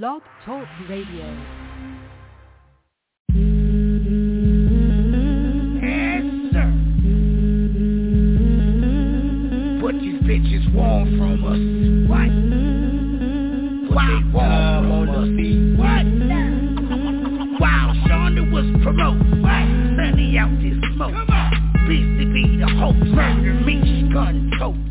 Blog Talk Radio. Answer. What these bitches want from us. What? What they want from us. What? While Shonda was promoted. What? Sunny out this smoke. Beastie be the hope. Murder me, gun tote.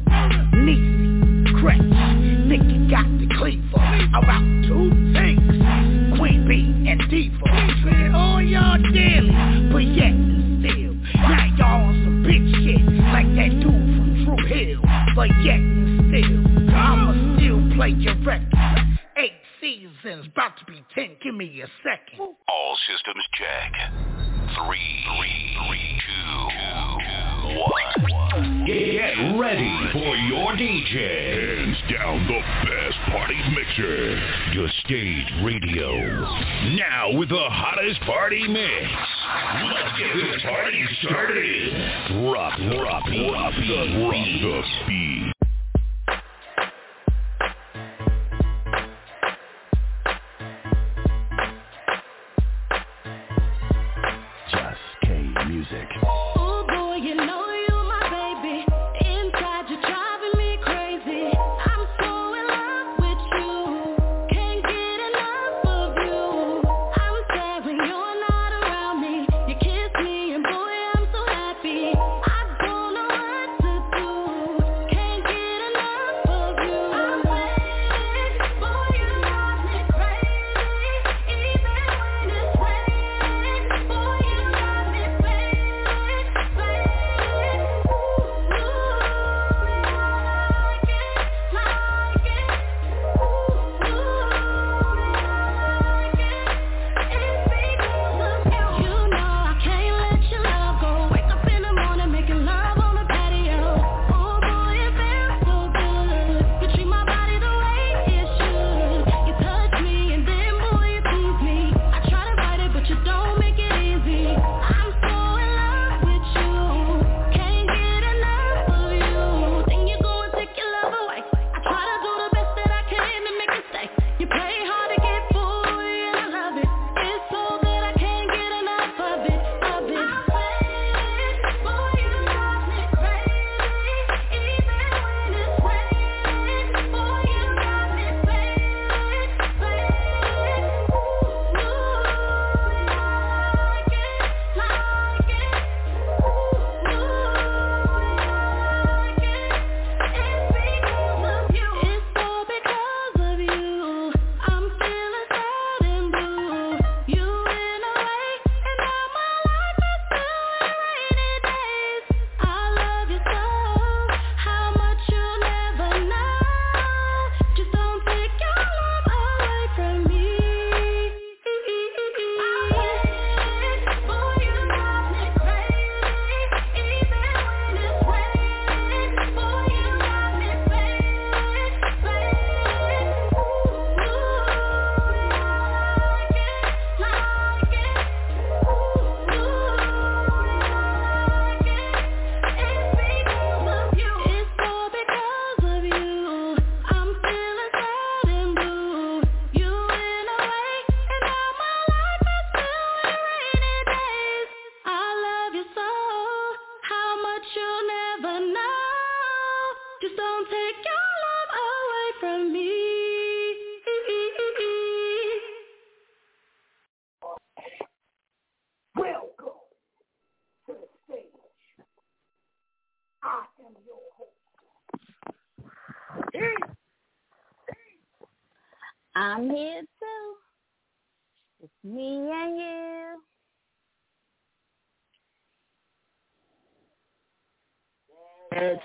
Give me a second. All systems check. Three, three, three, two, two, one. Get ready for your DJ. Hands down the best party mixer. Your stage radio. Now with the hottest party mix. Let's get this party started. Rock, rock, rock, rock the beat.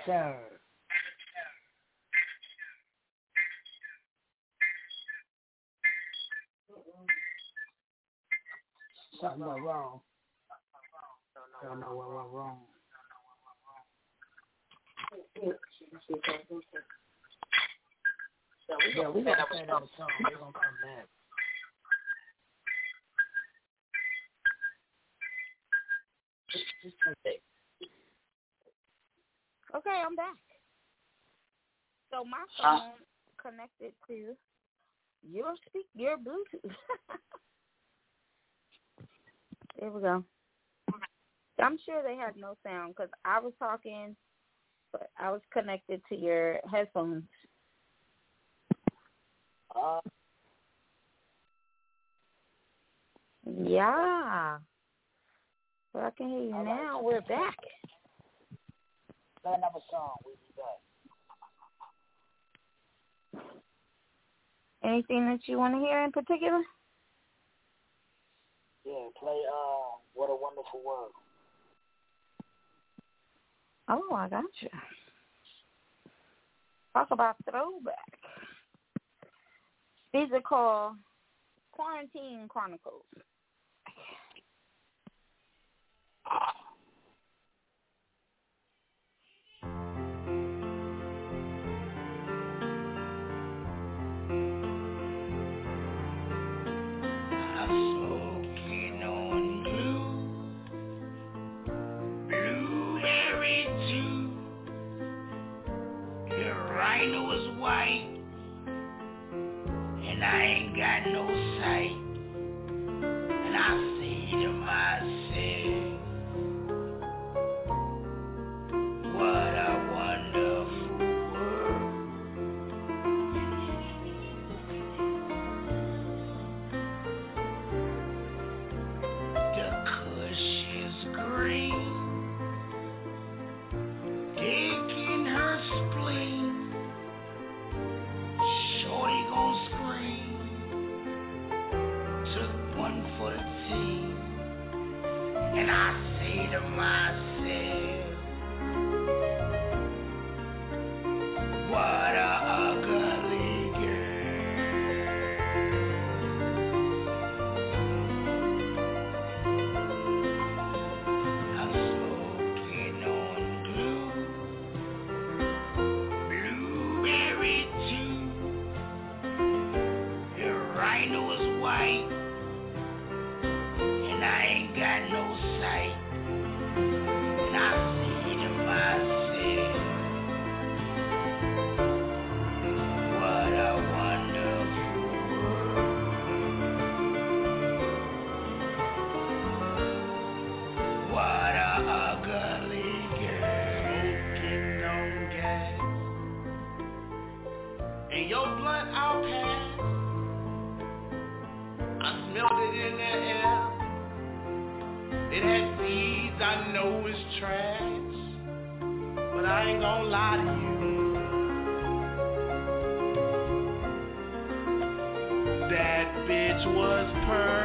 serve. Something went wrong. Don't know what went wrong. Yeah, we gotta play that song. We're gonna come back. Just, just take Okay, I'm back. So my phone connected to your speak your Bluetooth. there we go. I'm sure they had no sound because I was talking, but I was connected to your headphones. Uh, yeah. Well, I can hear you now. We're back play another song. We'll be back. Anything that you want to hear in particular? Yeah, play uh, What a Wonderful World. Oh, I got you. Talk about throwback. These are called Quarantine Chronicles. Is white, and I ain't got no bitch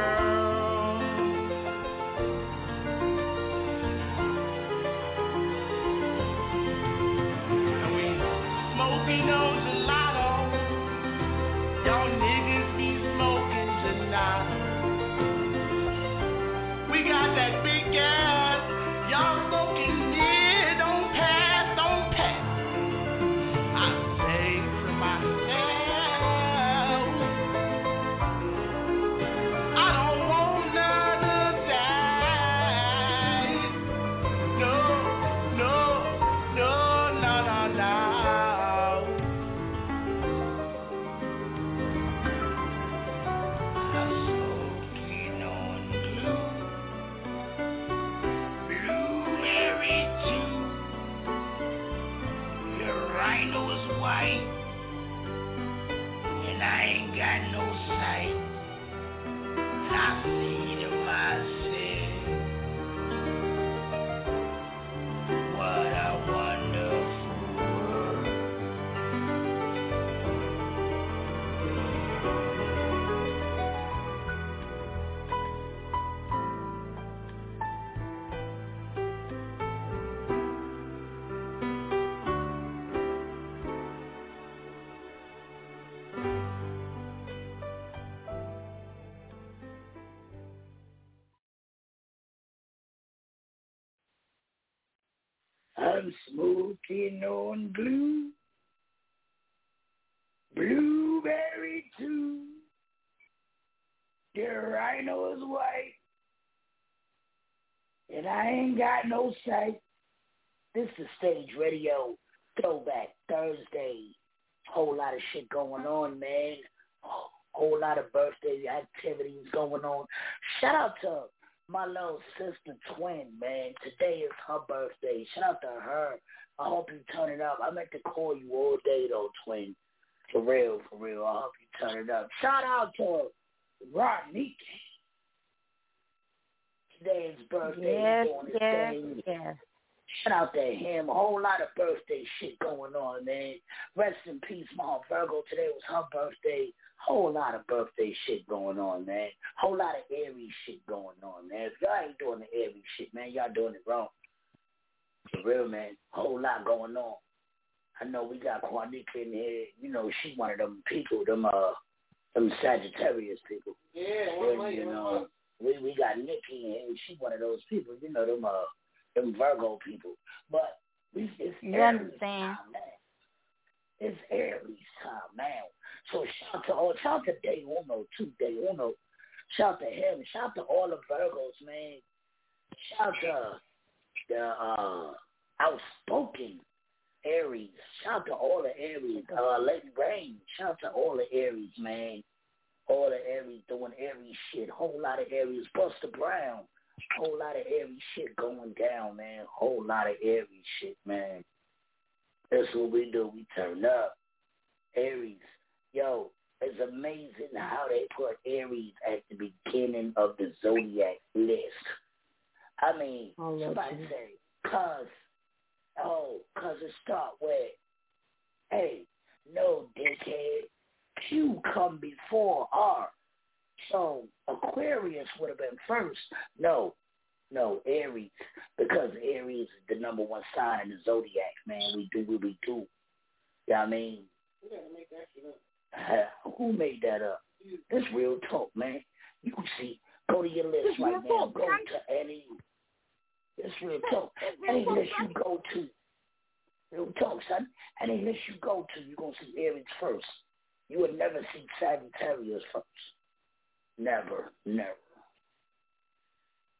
on glue, blueberry too. The rhino is white, and I ain't got no sight. This is Stage Radio Throwback Thursday. Whole lot of shit going on, man. Whole lot of birthday activities going on. Shout out to my little sister twin, man. Today is her birthday. Shout out to her. I hope you turn it up. I meant to call you all day though, twin. For real, for real. I hope you turn it up. Shout out to Rodney. Today is birthday. Yes, yes, thing. yes. Shout out to him. A whole lot of birthday shit going on, man. Rest in peace, my Virgo. Today was her birthday. Whole lot of birthday shit going on, man. Whole lot of Aries shit going on, man. If y'all ain't doing the Aries shit, man, y'all doing it wrong. For real, man. Whole lot going on. I know we got Quanika in here. You know, she one of them people, them uh, them Sagittarius people. Yeah, you know, we we got Nikki in here. She one of those people. You know, them uh, them Virgo people. But we it's You Aries understand. time, man. It's Aries time, man. So shout to all, shout to Day Uno, too, Day Uno. Shout to him. Shout to all the Virgos, man. Shout to the uh, outspoken Aries. Shout to all the Aries. Uh, Lady Rain. Shout to all the Aries, man. All the Aries doing Aries shit. Whole lot of Aries. Buster Brown. Whole lot of Aries shit going down, man. Whole lot of Aries shit, man. That's what we do. We turn up. Aries. Yo, it's amazing how they put Aries at the beginning of the zodiac list. I mean, Oh, Lord somebody Jesus. say, cause, oh, cause it start with, hey, no, dickhead, Q come before R. So Aquarius would have been first. No, no, Aries, because Aries is the number one sign in the zodiac, man. We do what we do. You know what I mean? Uh, who made that up? This real talk, man. You can see. Go to your list right now. Go to any. This real talk. Any list you go to. Real talk, son. Any list you go to, you're going to see Aries first. You would never see Sagittarius first. Never, never.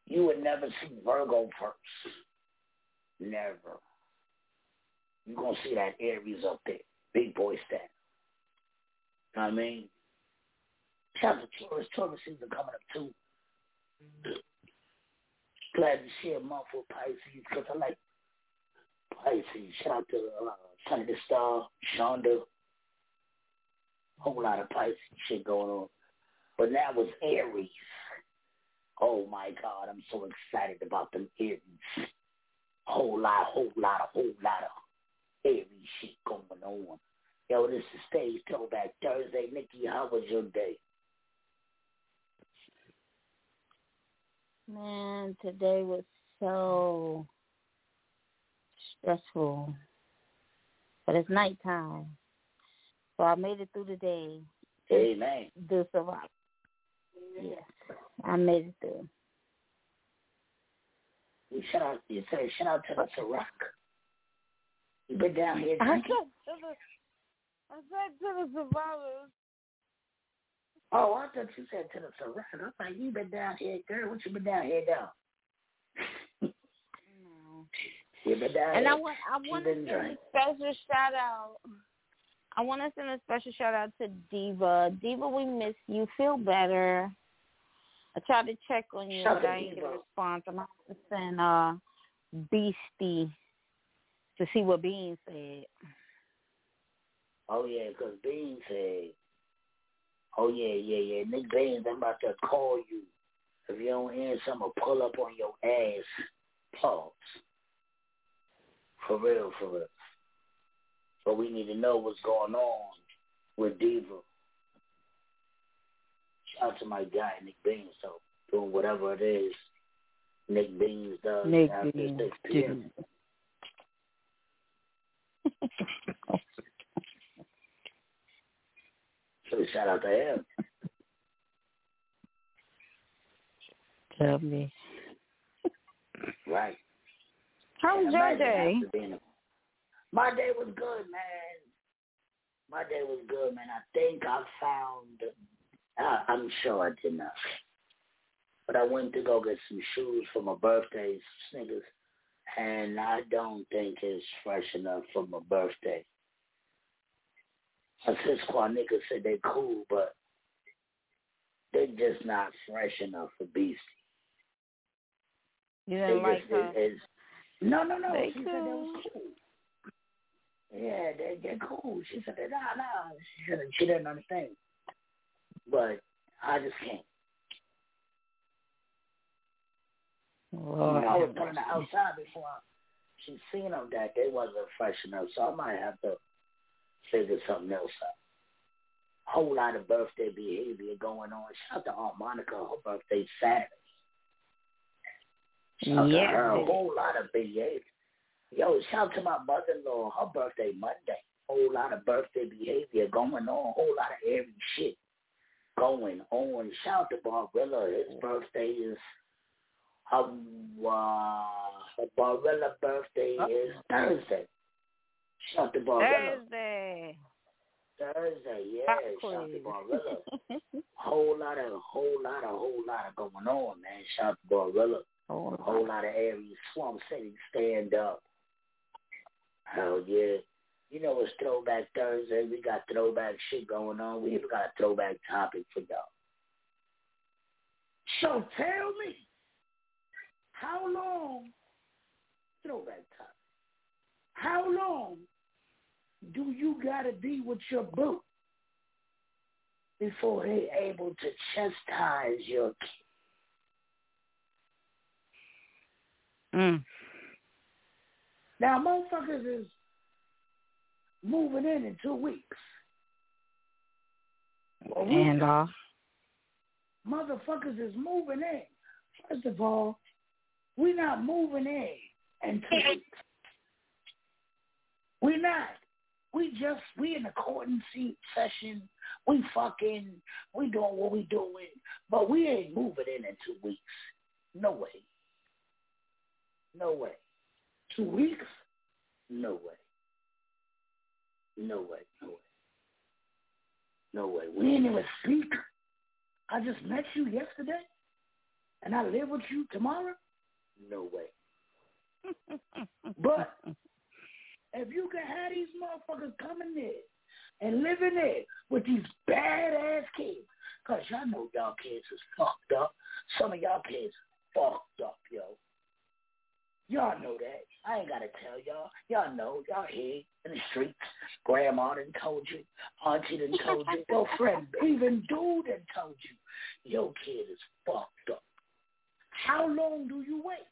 You would never see Virgo first. Never. You're going to see that Aries up there. Big boy stat. I mean? Shout out to Taurus. Taurus season coming up too. Glad to share a month with Pisces because I like Pisces. Shout out to uh, the Star, Shonda. Whole lot of Pisces shit going on. But now it's Aries. Oh my God, I'm so excited about them Aries. Whole lot, whole lot, whole lot of Aries shit going on. Yo, this is Stage Throwback Thursday. Nikki, how was your day? Man, today was so stressful. But it's nighttime. So I made it through the day. Amen. Do survive. Yes. I made it through. You shout out, you say shout out to the Ciroc. You been down here drinking? I said to the survivors. Oh, I thought you said to the Ciroc. I was like, you been down here, girl. What you been down here down? No. You been down And here? I want I want to send a special shout out. I want to send a special shout out to Diva. Diva, we miss you. Feel better. I tried to check on you, Shout but I didn't get a response. I'm gonna to send uh Beastie to see what Bean said. Oh yeah, 'cause Bean said, "Oh yeah, yeah, yeah, Nick Beans, I'm about to call you. If you don't answer, I'm gonna pull up on your ass." Pause. For real, for real. But we need to know what's going on with Diva. Shout out to my guy Nick Beans, so doing whatever it is Nick Beans does Nick after Beans 6 p.m. So shout out to him. Tell me. Right. How was your day? a- My day was good, man. My day was good, man. I think I found, uh, I'm sure I did not. But I went to go get some shoes for my birthday, sneakers, and I don't think it's fresh enough for my birthday. My sis Quanika said they cool, but they just not fresh enough for Beastie. You didn't like just her. is no, no, no. They she said that was cool. Yeah, they they're cool. She said nah, nah. She said she didn't understand. But I just can't. Know, I was telling her outside before she seen them that they wasn't fresh enough, so I might have to figure something else out. Whole lot of birthday behavior going on. Shout out to Aunt Monica, her birthday Saturday. Shout out Yeah. to her, a whole lot of behavior. Yo, shout out to my mother-in-law, her birthday Monday. Whole lot of birthday behavior going on. Whole lot of every shit going on. Shout out to Barbarella. His birthday is um, uh, Barbarella birthday is Thursday. Shout out to Thursday. Thursday, yeah. Pop Shout out to quiz. Barbarella. whole lot of, whole lot of, whole lot of going on, man. Shout out to Oh, whole lot of areas. Swamp City, stand up. Hell yeah. You know it's Throwback Thursday. We got throwback shit going on. We even got a throwback topic for y'all. So tell me, how long, throwback topic, how long do you got to be with your boo before he able to chastise your kid? Mm. Now, motherfuckers is moving in in two weeks. Well, And uh, motherfuckers is moving in. First of all, we're not moving in in two weeks. We're not. We just we in the courting seat session. We fucking we doing what we doing, but we ain't moving in in two weeks. No way. No way. Two weeks? No way. No way. No way. No way. We ain't even speak. I just met you yesterday, and I live with you tomorrow. No way. But if you can have these motherfuckers coming there and living there with these badass kids, cause y'all know y'all kids is fucked up. Some of y'all kids fucked up, yo. Y'all know that. I ain't gotta tell y'all. Y'all know. Y'all here in the streets. Grandma done told you. Auntie done told you. Your friend, even dude done told you. Your kid is fucked up. How long do you wait?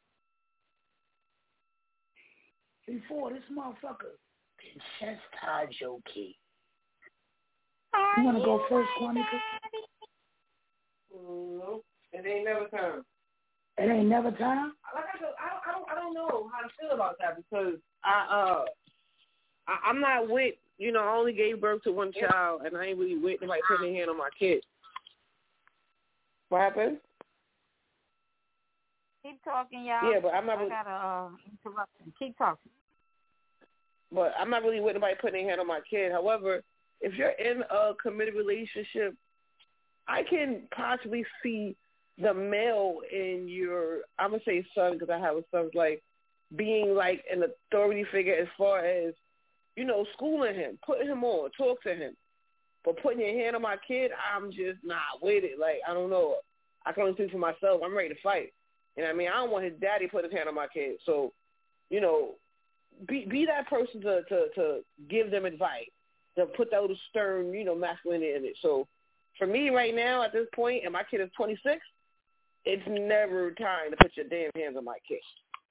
Before this motherfucker can chastise your kid. You wanna go first, Quanika? No, it ain't never time. It ain't never time? Like I said, I don't, I don't, I don't know how to feel about that because I, uh, I, I'm not with, you know, I only gave birth to one child, and I ain't really with nobody putting their hand on my kid. What happened? keep talking, y'all. Yeah, but I'm not I got a uh, interruption. Keep talking. But I'm not really with nobody putting their hand on my kid. However, if you're in a committed relationship, I can possibly see the male in your, I'm gonna say son because I have a son, like being like an authority figure as far as, you know, schooling him, putting him on, talk to him. But putting your hand on my kid, I'm just not with it. Like I don't know. I can only speak for myself. I'm ready to fight. And I mean? I don't want his daddy put his hand on my kid. So, you know, be be that person to to to give them advice, to put that little stern, you know, masculinity in it. So, for me right now at this point, and my kid is 26, it's never time to put your damn hands on my kid.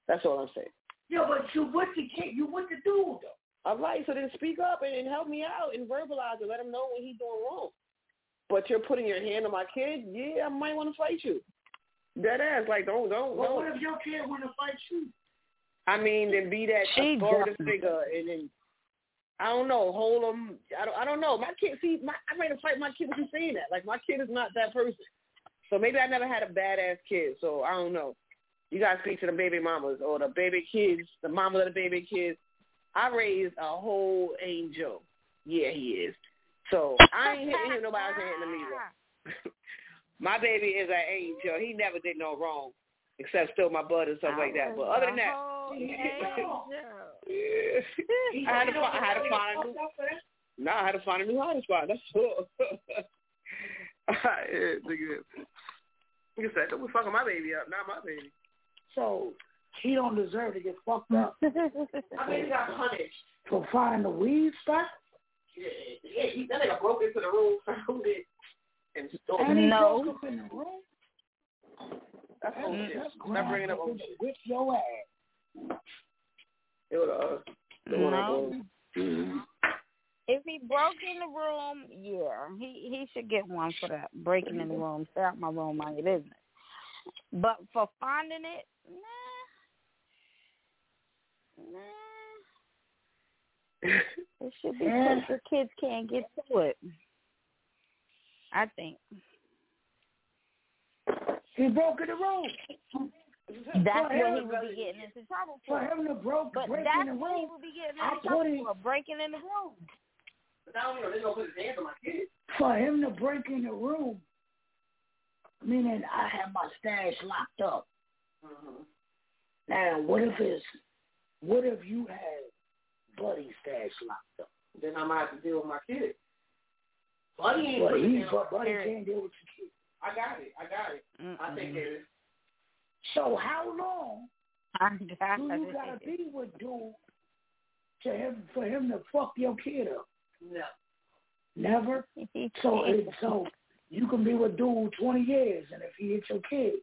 That's all I'm saying. Yeah, but you with the kid, you with the dude though. All right, so then speak up and, and help me out and verbalize it. Let him know when he's doing wrong. But you're putting your hand on my kid, yeah, I might want to fight you. Dead ass, like don't don't Well, don't. what if your kid want to fight you? I mean, then be that She authoritative figure, and then I don't know, hold him. I don't. I don't know. My kid, see, my, I'm ready to fight my kid. You saying that? Like my kid is not that person. So maybe I never had a badass kid. So I don't know. You gotta speak to the baby mamas or the baby kids, the mama of the baby kids. I raised a whole angel. Yeah, he is. So I ain't hitting him nobody's hand either. my baby is an angel. He never did no wrong, except steal my blood and stuff like that. But other than that, I had to find, I had to find a new. No, I had to find a new hiding spot. That's all. yeah, nigga. Nigga said, "Don't be fucking my baby up, not my baby." So he don't deserve to get fucked up I mean, he got punished. for finding the weed stuff. Yeah, yeah. He, that nigga broke into the room, found it, and stole And it. he No. broke up in the room. That's old Mm. shit. That's Stop bringing up old shit. Whip your ass. It would uh. the one I No. broke. Mhm. If he broke in the room, yeah, he he should get one for that. Breaking in the room, stay out my room, mind your business. But for finding it, nah, nah. It should be because the kids can't get to it. I think He broke in the room. that's For what him- he would be getting into trouble For for. him to broke, But break that's in the what he room. be getting I into put trouble it- for, breaking in the room. But I don't know. They're gonna put his hands on my kid. For him to break in the room, meaning I have my stash locked up. Mm-hmm. Now, what if it's, what if you had Buddy's stash locked up? Then I might have to deal with my kid. Buddy ain't But putting he, his hands on but Buddy can't deal with your kid. I got it. I got it. I take Mm-mm. care of it. So how long I do you gotta be with dude to him for him to fuck your kid up? No. Never. So it, so you can be with dude twenty years, and if he hits your kid,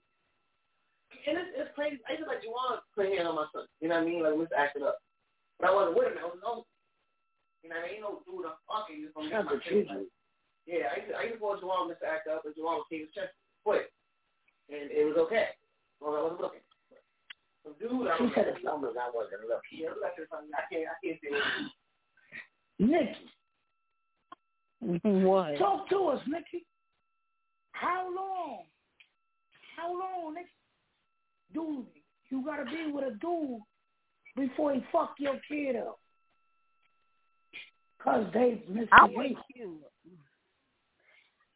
And it's, it's crazy. I just like you want to put hand on my son. You know what I mean? Like, let's act it up. But I wasn't with him. I was no. You know what I mean? Ain't no dude I'm fucking. You from that's my kid. truth. Yeah, I used, to, I used to want Jamal Mr. Act Up, and Jamal came to chest quick. And it was okay. Well, I wasn't looking. So, dude, I She was said as long I wasn't looking. yeah, look at this. I can't, I can't say it. Nikki, what? talk to us, Nikki. How long? How long, Nikki? Dude, you gotta be with a dude before he fuck your kid up. Cause they I'm with misbehave.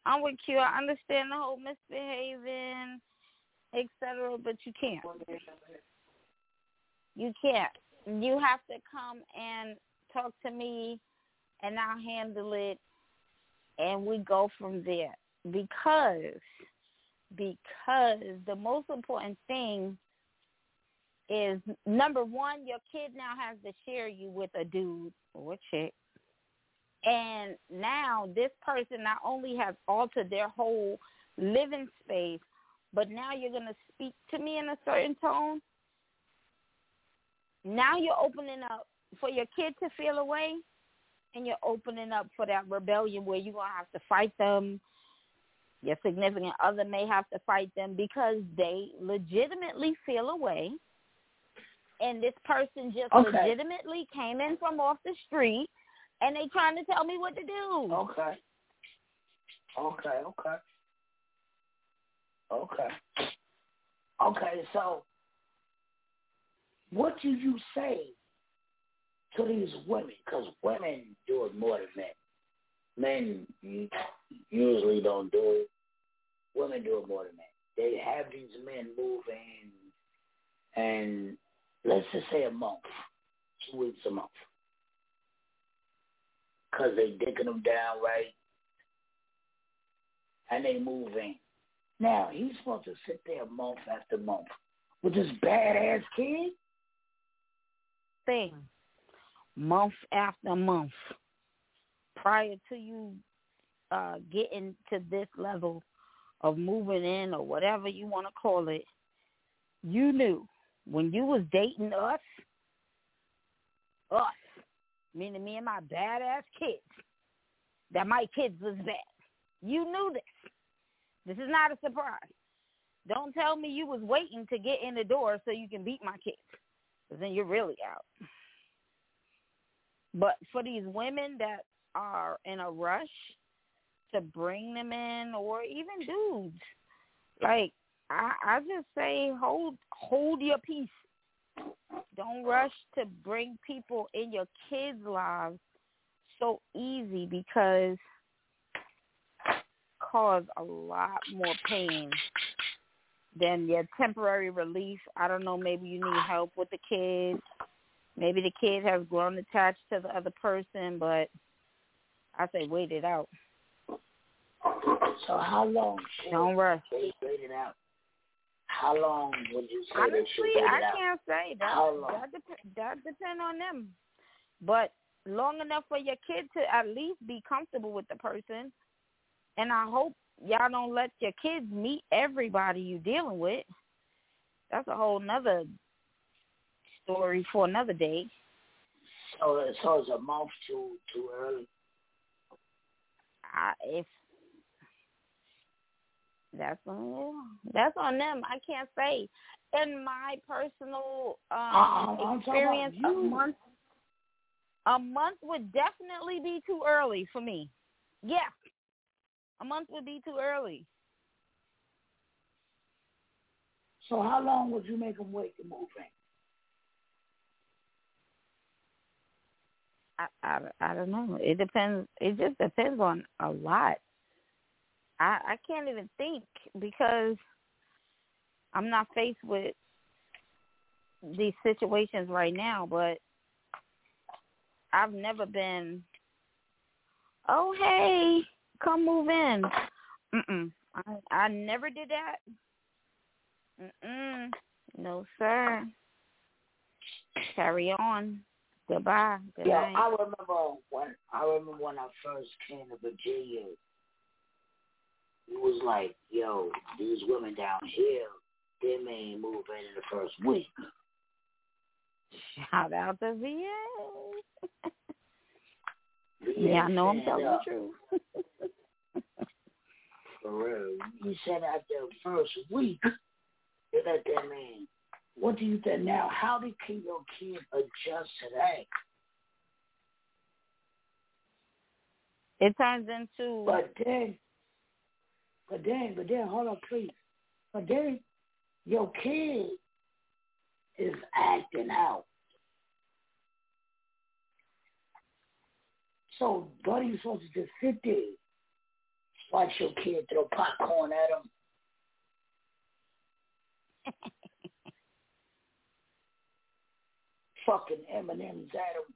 I'm with you. I understand the whole misbehaving, etc., but you can't. You can't. You have to come and talk to me, and I'll handle it, and we go from there. Because, because the most important thing is number one, your kid now has to share you with a dude or chick. And now this person not only has altered their whole living space, but now you're going to speak to me in a certain tone. Now you're opening up for your kid to feel away, and you're opening up for that rebellion where you're going to have to fight them. Your significant other may have to fight them because they legitimately feel away. And this person just Okay. legitimately came in from off the street and they trying to tell me what to do. Okay. Okay, okay. Okay. Okay, so what do you say to these women? Because women do it more than men. Men usually don't do it. Women do it more than men. They have these men moving, and let's just say a month, two weeks a month because they digging them down right, and they move in. Now he's supposed to sit there month after month with this badass kid. Thing, month after month, prior to you uh, getting to this level of moving in or whatever you want to call it, you knew when you was dating us, us, meaning me and my badass kids, that my kids was bad. You knew this. This is not a surprise. Don't tell me you was waiting to get in the door so you can beat my kids. Because then you're really out. But for these women that are in a rush to bring them in or even dudes, like I, I just say hold hold your peace. Don't rush to bring people in your kids' lives so easy because cause a lot more pain than your temporary relief. I don't know, maybe you need help with the kids. Maybe the kid has grown attached to the other person, but I say wait it out. So how long? Don't rush. Wait it out. How long would you say Honestly, I out? can't say that. How long? That dep- that depend on them. But long enough for your kid to at least be comfortable with the person. And I hope y'all don't let your kids meet everybody you're dealing with. That's a whole nother story for another day. So, so it's a month too too early. I, if that's on that's on them. I can't say. In my personal um, talking experience, a month a month would definitely be too early for me. Yeah, a month would be too early. So how long would you make them wait to move in? I, I, I don't know. It depends. It just depends on a lot. I I can't even think because I'm not faced with these situations right now. But I've never been. Oh hey, come move in. Mm-mm. I I never did that. Mm-mm. No sir. Carry on. Goodbye. Good Yeah, night. I remember when I remember when I first came to Virginia. It was like, yo, these women down here, they may move in in the first week. Shout out to VA. Yeah, I know I'm telling uh, the truth. For real. He said after the first week, they let that man. What do you think now? How did can your kid adjust to that? It turns into But then, but then, but then, hold on, please. But then, your kid is acting out. So, buddy, you supposed to just sit there, watch your kid throw popcorn at him. Fucking M&M's at him.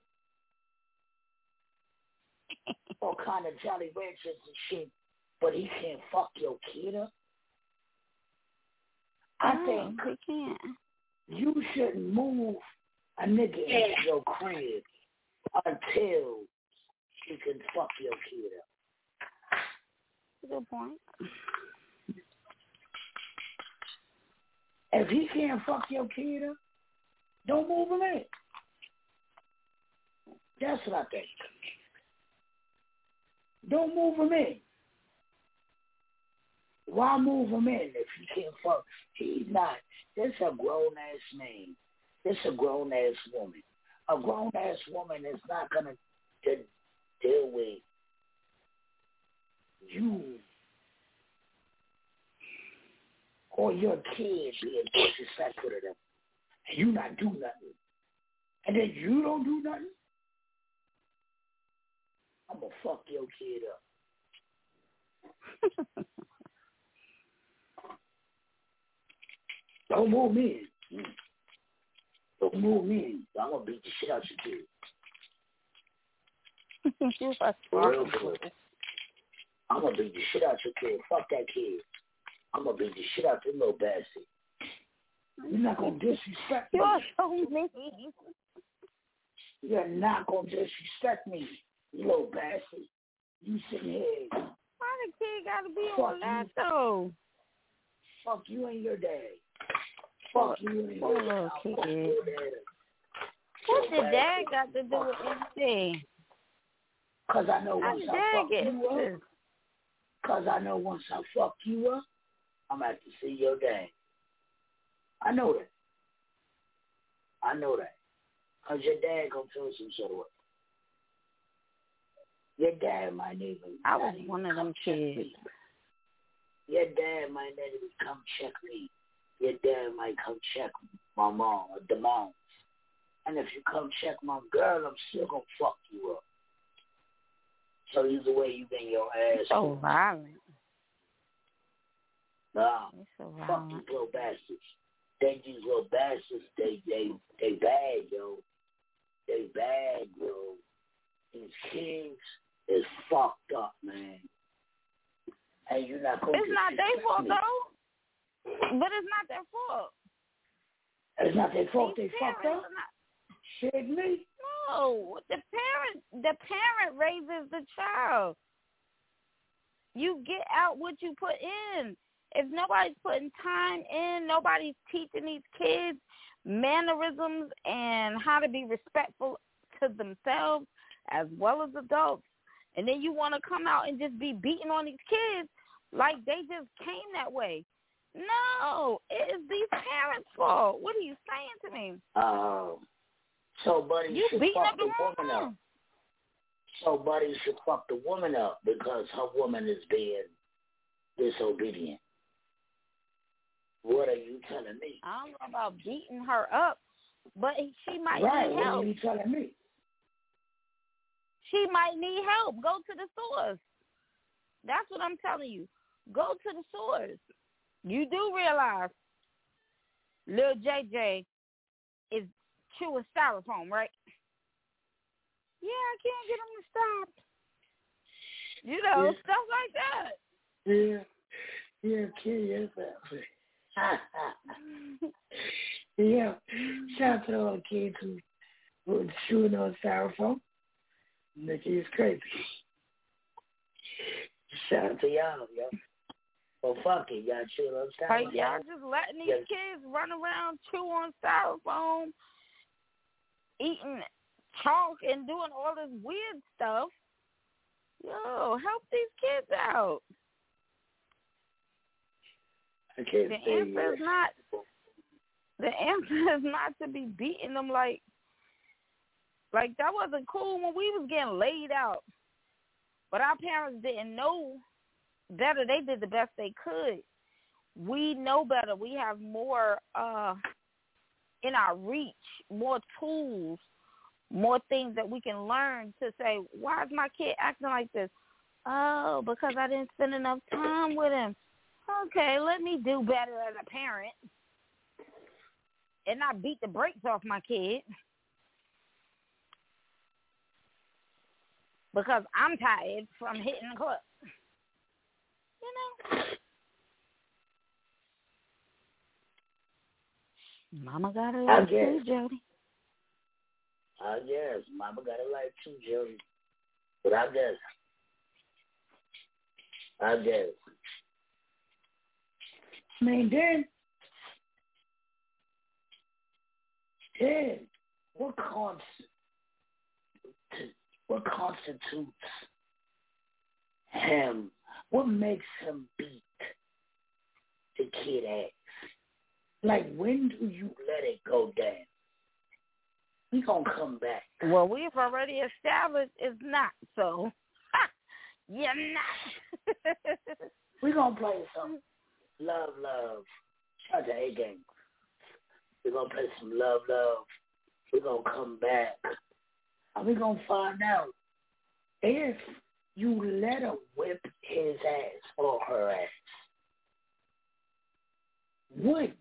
All kind of Jolly Ranchers and shit. But he can't fuck your kid up. I Oh, think he can't. you shouldn't move a nigga into your crib until he can fuck your kid up. Good point. If he can't fuck your kid up, don't move him in. That's what I think. Don't move him in. Why move him in if he can't fuck? He's not. This a grown ass man. This a grown ass woman. A grown ass woman is not gonna de- deal with you or your kid being disrespectful to them, and you not do nothing, and then you don't do nothing. I'm gonna fuck your kid up. Don't move me. Mm. Don't move me. I'm gonna beat the shit out your kid. you are For real, for real. I'm gonna beat the shit out your kid. Fuck that kid. I'm gonna beat the shit out your little bastard. You're not gonna disrespect me. You're so mean. You're not gonna disrespect me, you little bastard. You sitting here, Why the kid gotta be Fuck on that you. though? fuck you and your dad. Fuck you and Poor your little dad. Fuck kid. your dad. What did dad got to do with anything? Cause I know once did I fuck get you up, cause I know once I fuck you up, I'm gonna have to see your dad. I know that. I know that. Cause your dad gonna feel some sort of way. Your dad might even. I was one of them kids. Your dad might not even come check me. Your dad might come check my mom or the mom. And if you come check my girl, I'm still gonna fuck you up. So either way, you getting your ass. So violent. Nah, so fuck violent. these little bastards. They these little bastards. They they they bad, yo. They bad, yo. These kids is fucked up, man. And you're not gonna It's not their fault though. But it's not their fault. It's not their fault. These They fucked up. not- Shit, me. No, the parent the parent raises the child. You get out what you put in. If nobody's putting time in, nobody's teaching these kids mannerisms and how to be respectful to themselves as well as adults. And then you want to come out and just be beating on these kids like they just came that way. No, it is these parents' fault. What are you saying to me? Um, so buddy You should fuck up the woman up. So buddy should fuck the woman up because her woman is being disobedient. What are you telling me? I don't know about beating her up, but she might right, need what are you telling me? She might need help. Go to the source. That's what I'm telling you. Go to the source. You do realize Lil JJ is chewing styrofoam, right? Yeah, I can't get him to stop. You know, Yeah. stuff like that. Yeah, yeah, kill yourself. yeah, shout out to all the kids who who chewing on styrofoam. Nikki is crazy. Shout out to y'all, yo. Well, fuck it, y'all on Like styrofoam. y'all just letting these kids run around, chew on styrofoam, eating chalk and doing all this weird stuff. Yo, help these kids out. I can't The answer is not the answer is not to be beating them like like that wasn't cool when we was getting laid out. But our parents didn't know better. They did the best they could. We know better. We have more uh in our reach, more tools, more things that we can learn to say, why is my kid acting like this? Oh, because I didn't spend enough time with him. Okay, let me do better as a parent and not beat the brakes off my kid. Because I'm tired from hitting the club. You know? Mama got a I life too, guess. Jody. I guess. Mama got a life too, Jody. But I guess. I guess. I mean, then, then, what const, what constitutes him? What makes him beat the kid ass? Like, when do you let it go down? We gonna come back. Well, we've already established it's not, so you're not. We gonna play some love, love. Shout out to A Gang. We gonna play some love, love. We gonna come back, and we gonna find out if you let her whip his ass or her ass. What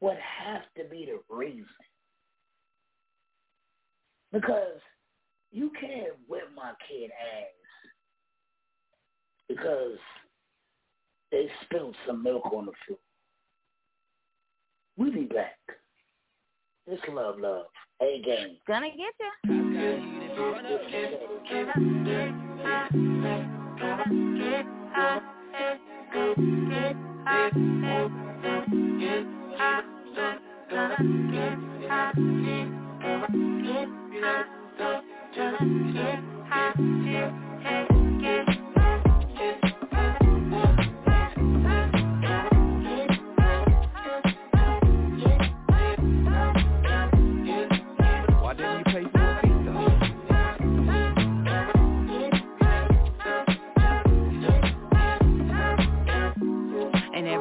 would have to be the reason? Because you can't whip my kid ass because they spilled some milk on the floor. We'll be back. It's love, love. A game. Gonna get you. Why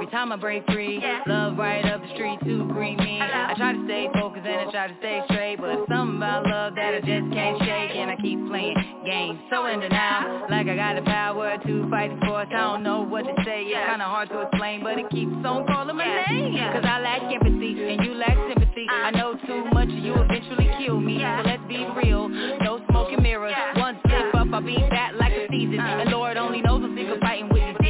every time I break free, love right up the street to greet me. I try to stay focused and I try to stay straight, but it's something about love that I just can't shake. And I keep playing games, so in denial, like I got the power to fight the force. I don't know what to say, it's kinda hard to explain, but it keeps on calling my name. Cause I lack empathy and you lack sympathy. Uh. I know too much, you eventually kill me. So let's be real, no smoke and mirrors. One step up, I'll be back like a season. Uh. And Lord only knows I'm sick of fighting with these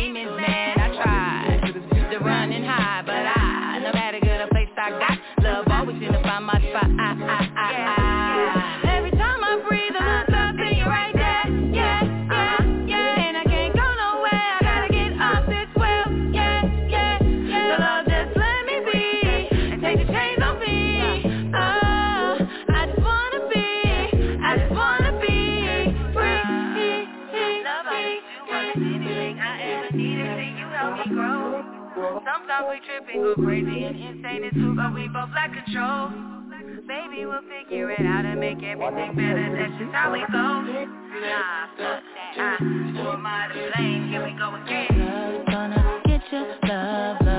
demons. Sometimes we trip go crazy and insane too, but we both lack control. Baby, we'll figure it out and make everything better. That's just how we go. Nah, fuck that. I, who am I to blame? Here we go again. Gonna get you, love, love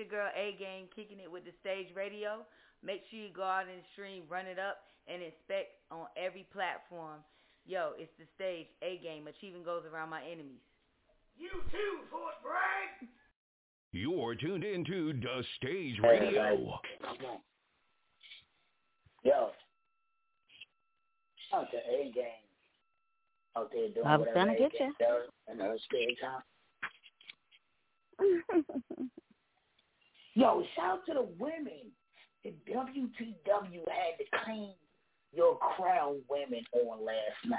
your girl A Game kicking it with the stage radio. Make sure you go out and stream, run it up, and inspect on every platform. Yo, it's the stage A Game. Achieving goes around my enemies. You too, Fort Bragg. You're tuned into The Stage Hey, Radio. Yo. Shout out to A Game. Out there doing I was whatever gonna get Game does in her spare time. Yo, shout out to the women. The WTW had to clean your crown women on last night.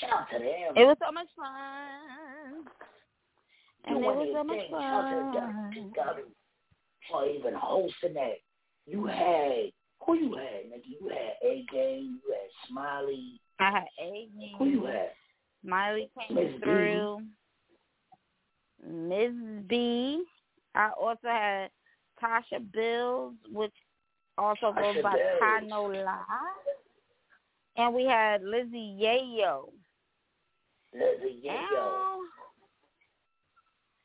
Shout out to them. It was so much fun. And it was so much thing. Shout out to fun. WTW for even hosting that. You had who you had, nigga? You had A Game, you had Smiley. I had A Who you had? Smiley came B. through. Ms. B. I also had Tasha Bills, which also goes by. Tano La. And we had Lizzie Yayo. Lizzie Yayo.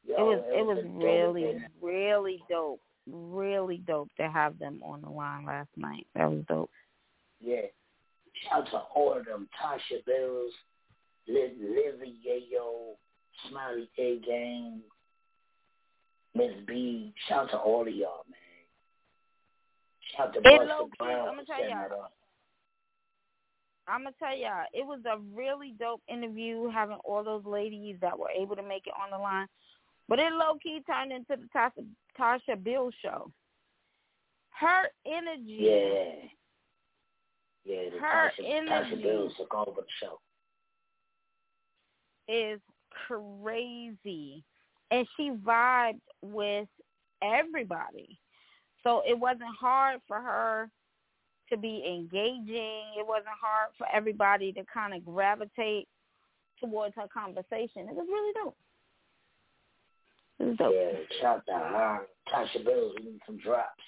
Yo, It was it was really really dope, really dope to have them on the line last night. That was dope. Yeah. Shout out to all of them. Tasha Bills, Liz, Lizzie Yayo, Smiley A Game, Miss B. Shout out to all of y'all, man. Shout out to Buster low-key, Brown I'ma tell y'all. I'm gonna tell y'all, it was a really dope interview having all those ladies that were able to make it on the line. But it low key turned into the Tasha, Tasha Bill show. Her energy, Yeah. Yeah, the Her Tasha, Tasha energy. Bills took over the show. is crazy. And she vibed with everybody. So it wasn't hard for her to be engaging. It wasn't hard for everybody to kind of gravitate towards her conversation. It was really dope. It was dope. Yeah, shout out to her. Tasha Bills, we need some drops.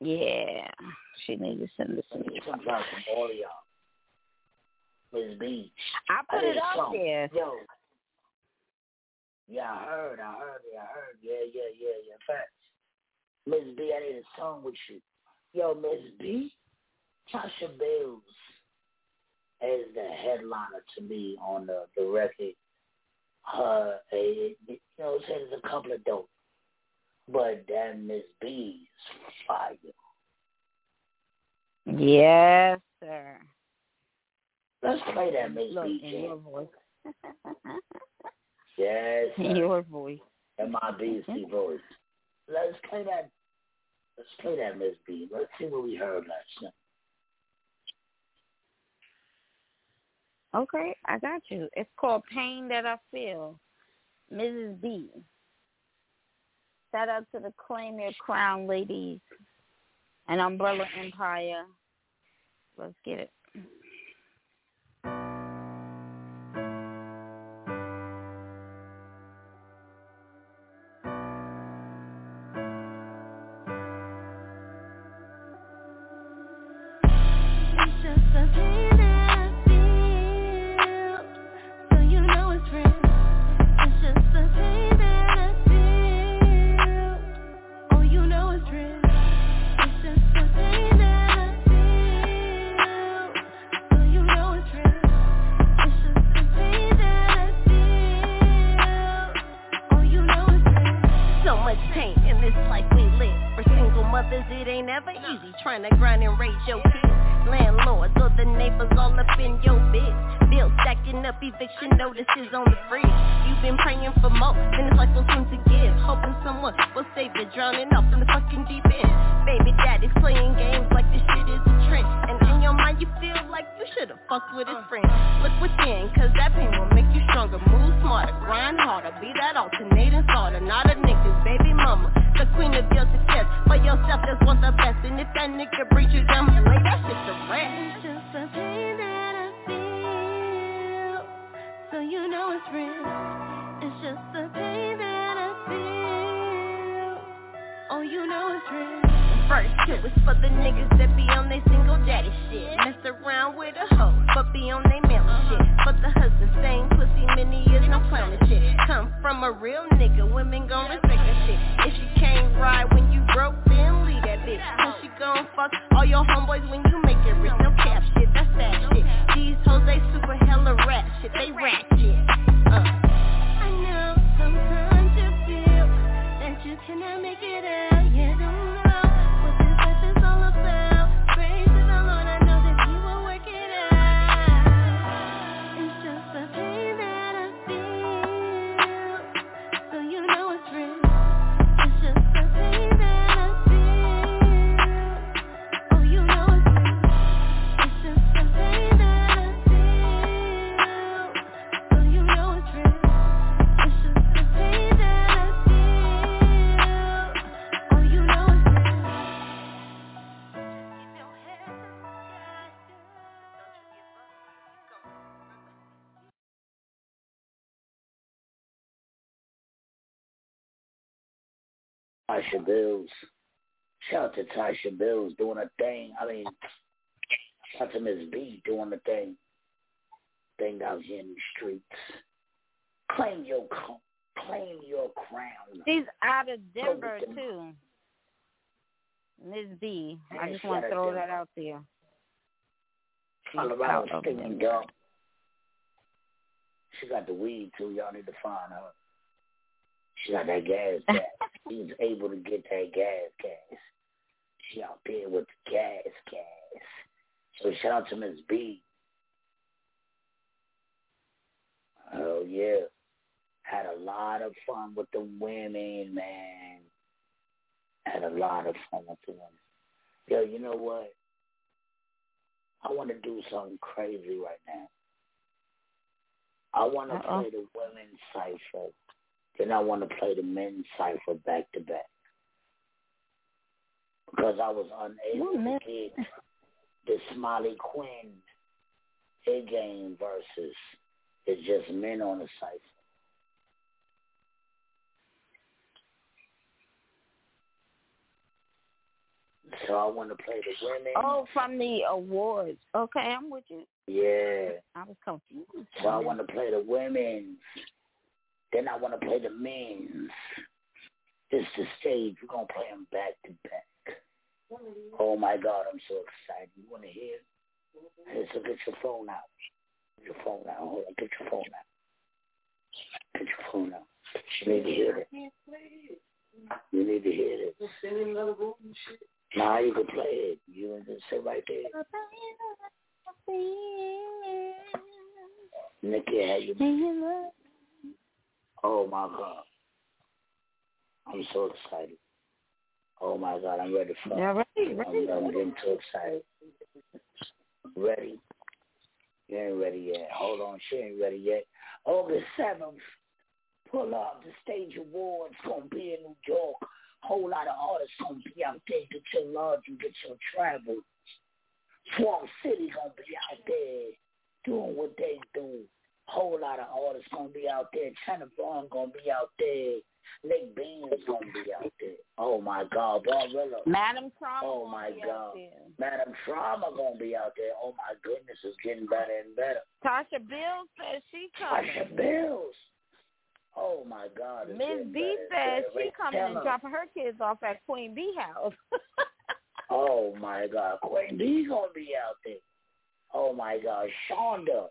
Yeah. She needed to send us some some drops from all of y'all. Miss B. I put did it song. there. Yo. Yeah, I heard, I heard it, I heard. Yeah, yeah, yeah, yeah. Facts. Miss B, I did a song with you. Yo, Miss B, Tasha Bills is the headliner to me on the, the record. Her, eh, you know, what I'm saying there's a couple of dope. But that Miss B is fire. Yes, sir. Let's play that Miss Look, B, in your Jam. voice. Yes, sir. your voice. and my BC voice. Let's play that. Let's play that Miss B. Let's see what we heard last night. Okay, I got you. It's called Pain That I Feel. Mrs. B. Shout out to the Claim Your Crown ladies and Umbrella Empire. Let's get it. Drowning off in the fucking deep end. Baby daddy's playing games like this shit is a trend. And in your mind you feel like you should've fucked with his friend. Look within, cause that pain will make you stronger. Move smarter, grind harder, be that alternating starter. Not a nigga's baby mama, the queen of your success. For yourself, just want the best. And if that nigga breach you down, lay that shit to rest. It's just the pain that I feel, so you know it's real. It's just the pain oh you know it's real. First two is for the niggas that be on they single daddy shit. Mess around with a hoe, but be on they male shit. But the husband same pussy many years, no clown shit. Come from a real nigga, women gon' respect that shit. If she can't ride when you broke, then leave that bitch. Cause she gon' fuck all your homeboys when you make it rich. No cap shit, that's sad shit. These hoes, they super hella rap shit, they rat shit. Uh. You cannot make it out. You Tasha Bills. Shout out to Tasha Bills doing a thing. I mean, shout out to Miss B doing the thing. Thing out here in the streets. Claim your claim your crown. She's out of Denver Go too. Miss B. I Yeah, just want to throw that out there. She's Colorado out of stinking Denver. She got the weed too. Y'all need to find her. She got that gas gas. she was able to get that gas gas. She out there with the gas gas. So shout out to Miss B. Oh yeah. Had a lot of fun with the women, man. Had a lot of fun with the women. Yo, you know what? I want to do something crazy right now. I want to play the women's cipher. Then I want to play the men's cipher back to back. Because I was unable to get the Smiley Quinn A game versus it's just men on the cipher. So I want to play the women. Oh, from the awards. Okay, I'm with you. Yeah. I was confused. So I want to play the women's. Then I want to play the men's. This the stage. We're going to play them back to back. Oh, my God. I'm so excited. You want to hear? Hey, so get your phone out. Get your phone out. Hold on. Get your phone out. Get your phone out. You need to hear it. You need to hear it. Nah, you can play it. You can sit right there. Nikki, how you Oh my God. I'm so excited. Oh my God, I'm ready for Yeah, ready, ready. I'm, I'm getting too excited. Ready. You ain't ready yet. Hold on, she ain't ready yet. August 7th, pull up. The Stage Awards gonna be in New York. Whole lot of artists gonna be out there. Get your lodge and get your travel. Swamp City gonna be out there doing what they do. Whole lot of artists gonna be out there. China Vaughn gonna be out there. Nick Bean's gonna be out there. Oh my God, Barbarella. Madam Trauma. Oh my God. Madam Trauma gonna be out there. Oh my goodness, it's getting better and better. Tasha Bill says she coming. Tasha Bills. Oh my God. Miss B says she Ray coming and dropping her kids off at Queen Bee House. Oh my God, Queen B gonna be out there. Oh my God, Shonda.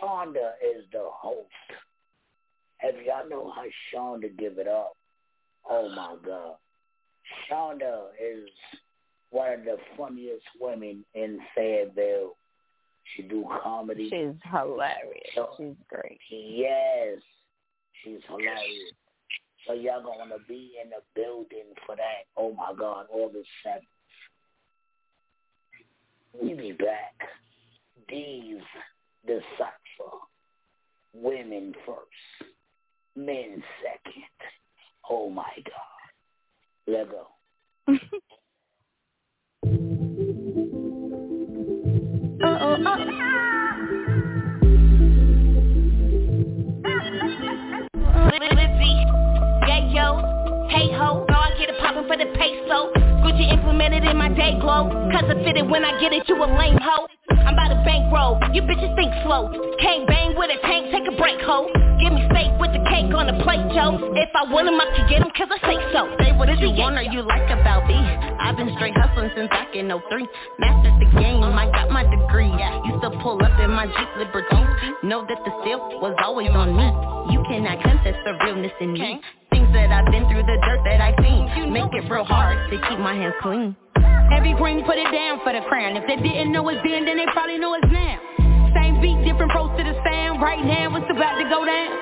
Shonda is the host. If y'all know how Shonda give it up, oh my God. Shonda is one of the funniest women in Fayetteville. She do comedy. She's hilarious. So- She's great. Yes, she's hilarious. So y'all gonna be in the building for that. Oh my God, August seventh. We be back. These the cipher. Women first. Men second. Oh my God. Let go. Lizzy, yeah yo, hey ho, I get it poppin' for the peso. Gucci implemented in my day glow, cause I fit it when I get it, you a lame hoe. I'm about to bankroll, you bitches think slow. Can't bang with a tank, take a break, ho. Give me steak with the cake on the plate, Joe. If I want 'em, I can get 'em cause I say so. Say what you want or you like about me. I've been straight hustling since back in 03. Mastered the game, I got my degree. Used to pull up in my Jeep Liberty. Know that the seal was always on me. You cannot contest the realness in me. Things that I've been through, the dirt that I've seen. Make it real hard to keep my hands clean. Every queen put it down for the crown. If they didn't know it's then, then they probably know it's now. Same beat, different pros to the sound. Right now, it's about to go down.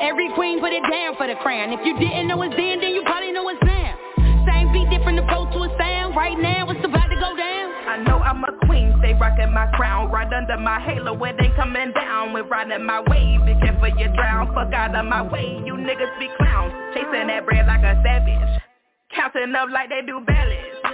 Every queen put it down for the crown. If you didn't know it's then, then you probably know it's now. Same beat, different approach to a sound. Right now, it's about to go down. I know I'm a queen, stay rocking my crown Right under my halo when they coming down When riding my wave, be careful you drown Fuck out of my way, you niggas be clowns Chasing that bread like a savage Counting up like they do ballads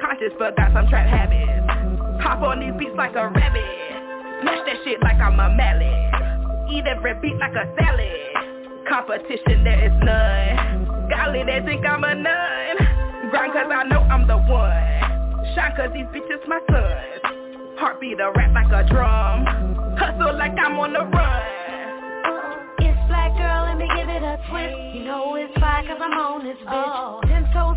Conscious but got some trap habits Hop on these beats like a rabbit Smash that shit like I'm a mallet Eat every beat like a salad Competition there is none Golly, they think I'm a nun Grind cause I know I'm the one Shine cause these bitches my sons. Heartbeat a rap like a drum. Hustle like I'm on the run. It's black girl, let me give it a twist. You know it's fly cause I'm on this bitch. Oh. Ten toes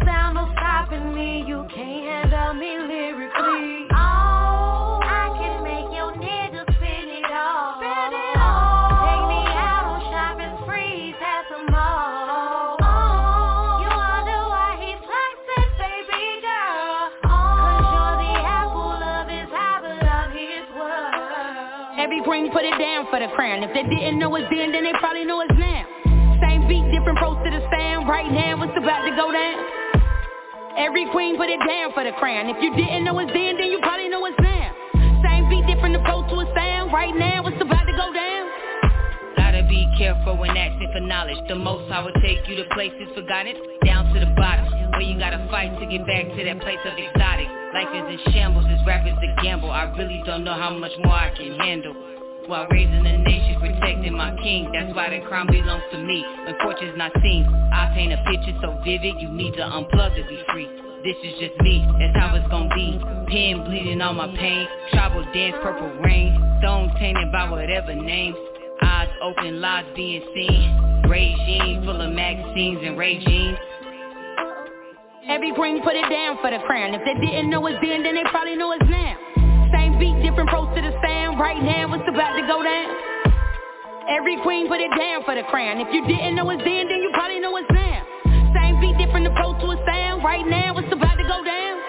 down, no stopping me. You can't handle me lyrically. Oh, I can make your nigga spin it all. Spin it all. Take me out on shopping sprees at the mall. Oh, you wonder why he flexing, baby girl. Cause you're the apple of his eye, but I'm his world. Every put it down for the crown. If they didn't know it's then, then they probably know it's now. Same beat, different pros to the sound. Right now, it's about to go down. Every queen put it down for the crown. If you didn't know it's then, then you probably know it's now. Same beat, different approach to a sound. Right now, it's about to go down. Gotta be careful when asking for knowledge. The most I will take you to places forgotten, down to the bottom. Where you gotta fight to get back to that place of exotic. Life is in shambles, this rap is a gamble. I really don't know how much more I can handle. While raising the nation, protecting my king. That's why the crown belongs to me. When fortune's not seen, I paint a picture so vivid, you need to unplug to be free. This is just me, that's how it's gonna be. Pen bleeding on my pain, tribal dance, purple rain. Stone tainted by whatever names. Eyes open, lies being seen. Regime full of magazines and regimes. Every queen put it down for the crown. If they didn't know it's then, then they probably know it's now. Same beat, different pros to the sound. Right now, it's about to go down. Every queen put it down for the crown. If you didn't know it's then, then you probably know it's now. Same beat, different approach to a sound. Right now, it's about to go down.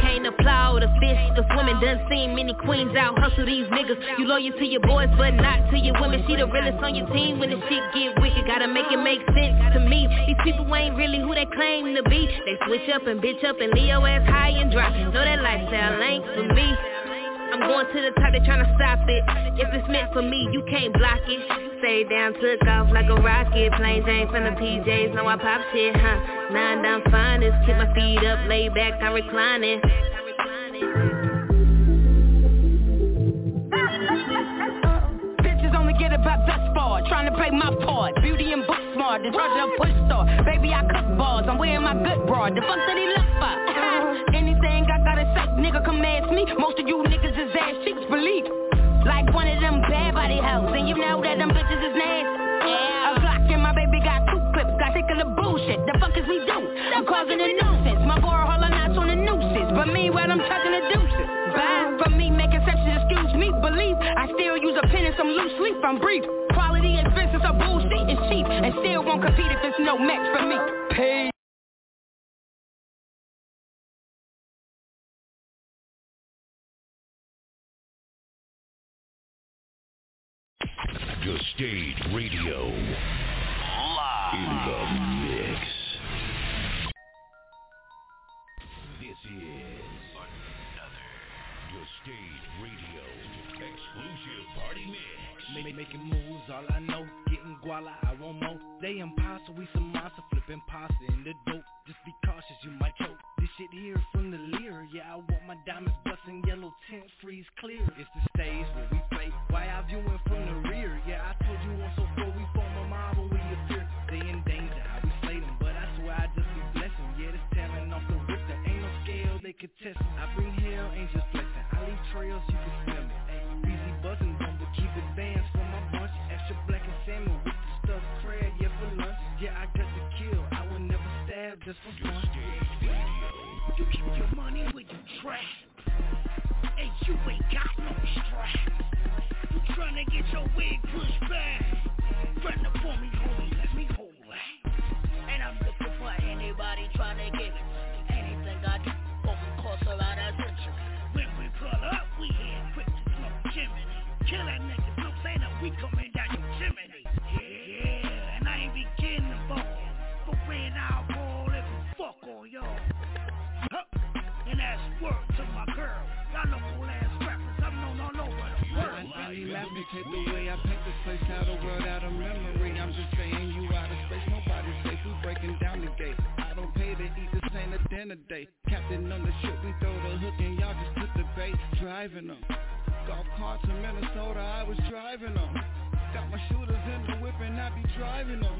Can't applaud a fist Cause women done seen many queens out hustle these niggas You loyal to your boys but not to your women She the realest on your team when the shit get wicked Gotta make it make sense to me These people ain't really who they claim to be They switch up and bitch up and Leo ass high and dry Know that lifestyle ain't for me I'm going to the top, they tryna stop it. If it's meant for me, you can't block it. Stay down, took off like a rocket. Plain Jane from the PJs, know I pop shit, huh? Nine down finest, keep my feet up, lay back, I'm reclining. Bitches only get about thus far, trying to play my part. Beauty and book smart, the charge of push star. Baby, I cook balls, I'm wearing my good broad. The fuck did he look for? Anything nigga come ask me. Most of you niggas is ass cheeks, believe. Like one of them bad body hoes, and you know that them bitches is nasty. Yeah. A Glock and my baby got two clips, got sick of the bullshit. The fuck is we do? I'm causing a nuisance. My boy all knots on the nooses, but meanwhile I'm chucking the deuces. Bye for me making exceptions, excuse me, believe I still use a pen and some loose sleep. I'm brief. Quality expenses are bullshit and cheap, and still won't compete if it's no match for me. Peace. Stage Radio. Live. In the mix. This is The Stage Radio exclusive party mix. Make, making moves, all I know, getting guala, I want more. They impossible, we some monster, flipping pasta in the dope. Just be cautious, you might choke. This shit here from the leer, yeah, I want my diamonds busting yellow tint, freeze clear. It's the stage where we play, why I viewing from the rear? Yeah, I told you once before we form a mob when we appear. They in danger, how we slay them, but I swear I just be blessing. Yeah, this talent off the rip, there ain't no scale they could test. I bring hell, angels blessing. I leave trails, you can smell me. Ay, breezy buzzing, but keep it bands for my bunch. Extra black and salmon with the stuffed crab, yeah, for lunch. Yeah, I got the kill, I would never stab just for fun. You keep your money where you trap. And you ain't got no strap. You tryna get your wig pushed back. Run up on me, homie, let me hold that. And I'm looking for anybody tryna give it. to me. Anything I do course about a century. When we pull up, we here quick to smoke chimney. Killing niggas, no saying that we coming down your chimney. Yeah, and I ain't be getting involved. But when I roll, if we fuck on y'all. Huh. And that's word to my girl. Y'all local ass rappers, need laughing, take the way I paint this place out of world, out of memory. I'm just saying you out of space, nobody's safe. We breaking down the gate. I don't pay to eat, this ain't a dinner date. Captain on the ship, we throw the hook and y'all just put the bait. Driving them. Golf carts in Minnesota, I was driving them. Got my shooters in the whip and I be driving them.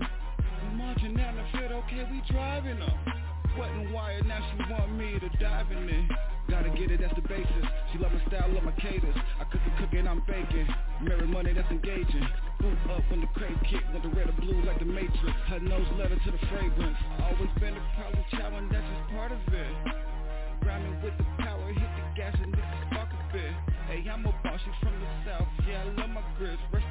Marching down the field, okay, we driving them. Wet and wired, now she want me to dive in it. Gotta get it, that's the basis. She love my style, love my cadence. I cook and cook and I'm baking. Marry money, that's engaging. Boot up when the crate kick, with the red or blue like the Matrix. Her nose letter to the fragrance. Always been a problem, child, and that's just part of it. Grinding with the power, hit the gas and niggas spark a bit. Hey, I'm a boss, you from the south. Yeah, I love my grits. Rest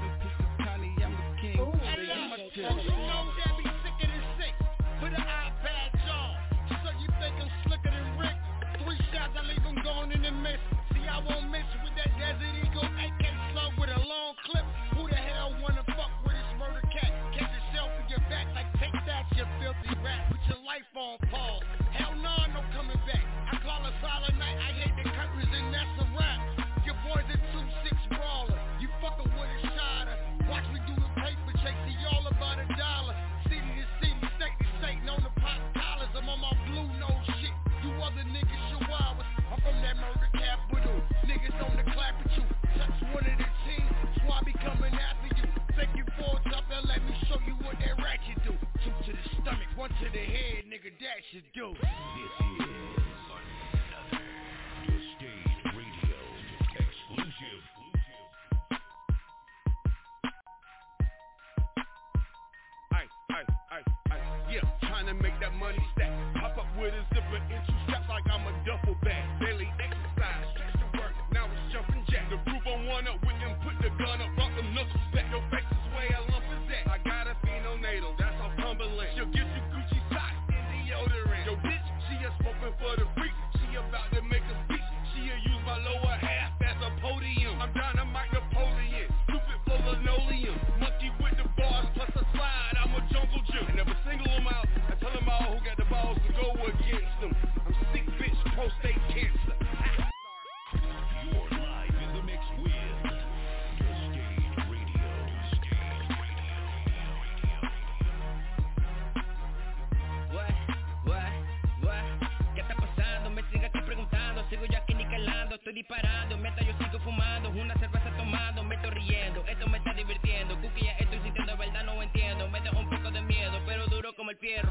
life pause. One to the head, nigga, that should do. This is The Stage Radio exclusive. Ay, ay, ay, ay, yeah, trying to make that money stack. Hop up with a zipper and two straps like I'm a duffel bag. Daily exercise, stress to work, now it's jumping jack. The proof on one up with them, put the gun up, rock them knuckles back. Your face prostate cancer. What, what, Sigo yo aquí niquelando. Estoy disparando. Mientras yo sigo fumando. Una cerveza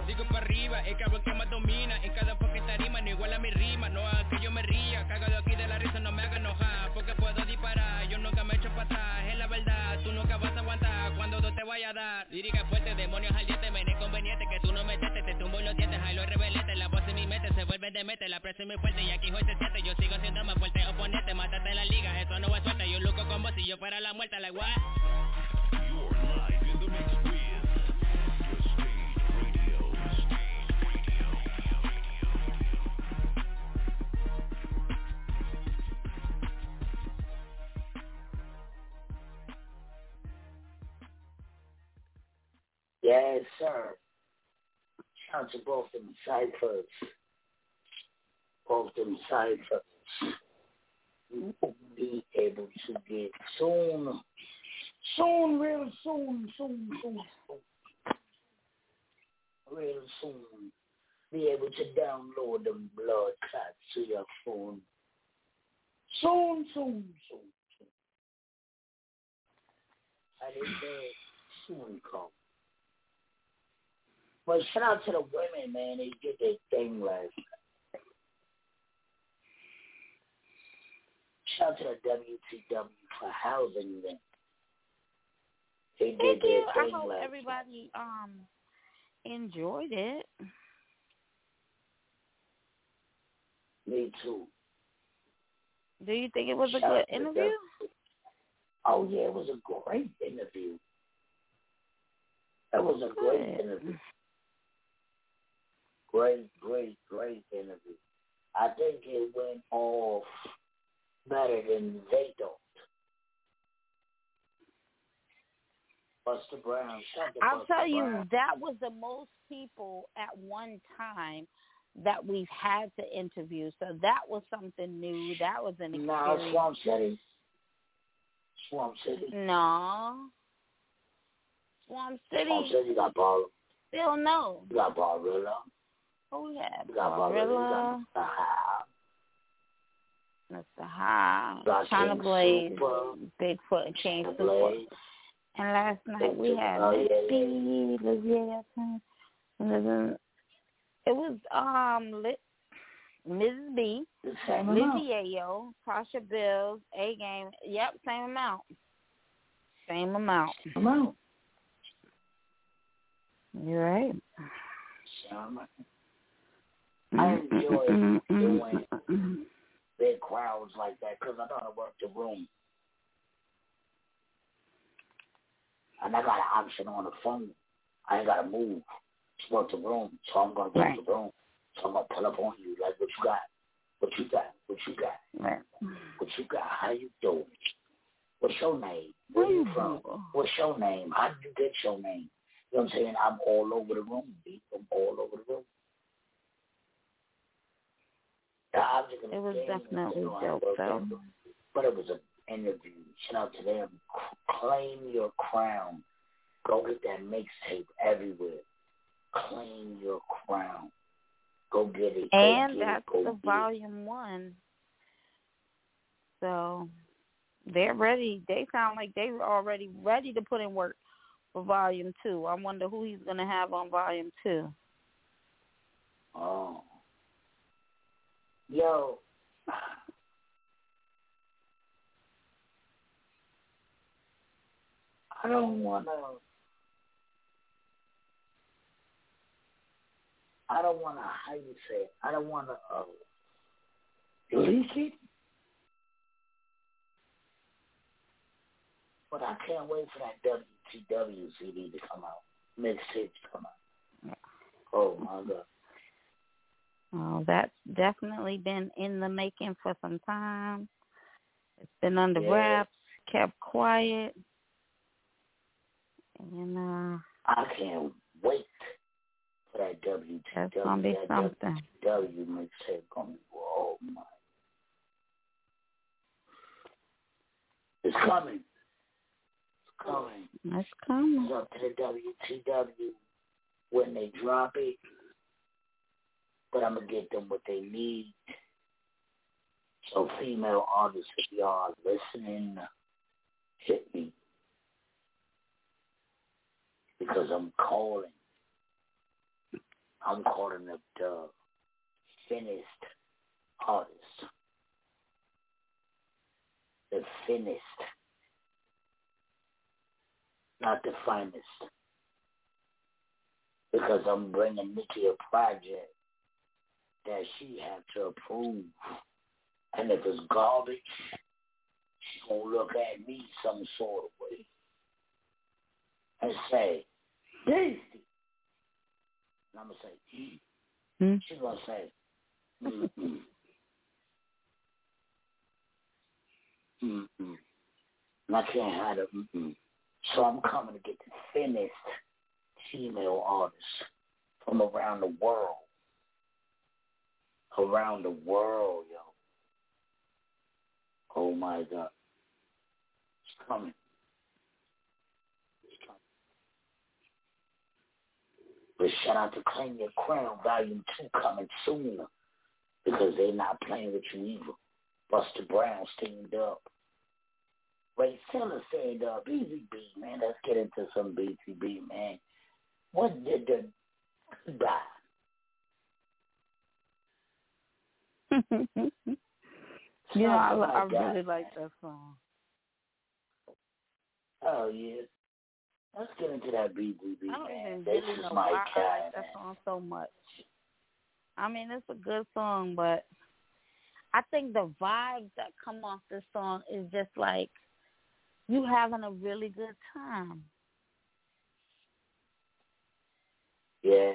Sigo para arriba El cabrón que más domina. En cada fucking tarima No igual a mi rima. No haga que yo me ría Cagado aquí de la risa No me haga enojar. Porque puedo disparar Yo nunca me echo para atrás. Es la verdad Tú nunca vas a aguantar Cuando no te vaya a dar. Lírica fuerte Demonios al diente Me conveniente Que tú no me tete Te tumbo los dientes Ay los rebelete. La voz en mi mente Se vuelve de mete La presión muy fuerte Y aquí hoy se Yo sigo siendo más fuerte Oponente Mátate en la liga Eso no es suerte. Yo luco como si yo fuera la Like mix with The Yes, sir. Shout out to both them ciphers. Both them ciphers. We will be able to get soon. Soon, real soon, soon, soon, soon. Real soon. Be able to download them blood clots to your phone. Soon, soon, soon, soon. I didn't soon come. But shout out to the women, man. They did their thing last night. Shout out to the WTW for housing them. They did Thank their you. I hope last everybody um enjoyed it. Me too. Do you think it was a good the interview? Oh yeah, it was a great interview. That was a great interview. Great, great, great interview. I think it went off better than they thought. Buster Brown, I'll Buster tell you, Brown. that was the most people at one time that we've had to interview. So that was something new. That was an experience. Swamp City. Swamp City. No. Swamp City. Swamp City got Bar Still no. you got Barilla. Oh yeah. You got Barilla. Barilla, You got Mr. High. Mr. High, Got China Blaze, Bigfoot, and Mr. Super. And last night we had Oh, Miss. B, and then it was um lit, Mrs. B. Lizzie Yayo, Tasha Bills, A Game. Yep, same amount. Same amount. Amount. You're right. I mm-hmm. enjoy mm-hmm. doing big crowds like that because I know how to work the room. And I got an option on the phone. I ain't got to move to work the room. So I'm going to work Right. the room. So I'm going to pull up on you like, what you got? What you got? What you got? Right. What you got? How you doing? What's your name? Where you from? What's your name? How did you get your name? You know what I'm saying? I'm all over the room, B. I'm all over the room. The object of the It was definitely you know, dope, though. the- But it was an interview. Shout out to them. Claim your crown. Go get that mixtape everywhere. Claim your crown. Go get it. Go And get that's it. The get it. volume one. So they're ready. They sound like they were already ready to put in work for volume two. I wonder who he's gonna have on volume two. Oh. Yo. I don't want to. I don't want to, how you say it? I don't want to uh, leak it. But I can't wait for that WTW CD to come out. Mixtape to come out. Oh, my God. Oh, that's definitely been in the making for some time. It's been under Yeah. wraps, kept quiet. And uh I can't wait for that WTW. that's gonna be that something. WTW mixtape gonna be, oh my. It's coming. It's coming. That's coming. It's up to the WTW when they drop it. But I'm gonna get them what they need. So female artists, if y'all listening, hit me. Because I'm calling. I'm calling up the finished artist. The finished. Not the finest. Because I'm bringing Nikki a project that she had to approve. And if it's garbage, she's going to look at me some sort of way and say, Daisy. And I'm going to say, mm. Hmm? She's to say, mm-mm. Mm-mm. And I can't have it, mm-mm. So I'm coming to get the finished female artists from around the world. Around the world, yo. Oh my God. It's coming. It's coming. But shout out to Claim Your Crown, Volume 2 coming soon. Because they're not playing with you either. Buster Brown steamed up. Ray Taylor said, uh, BZB, man, let's get into some BZB, man. What did the goodbye? yeah, oh, I, Something I that, really like that song. Oh, yeah. Let's get into that BZB, I don't man. even This really is know my why I like that song so much. I mean, it's a good song, but I think the vibes that come off this song is just like you having a really good time. Yeah.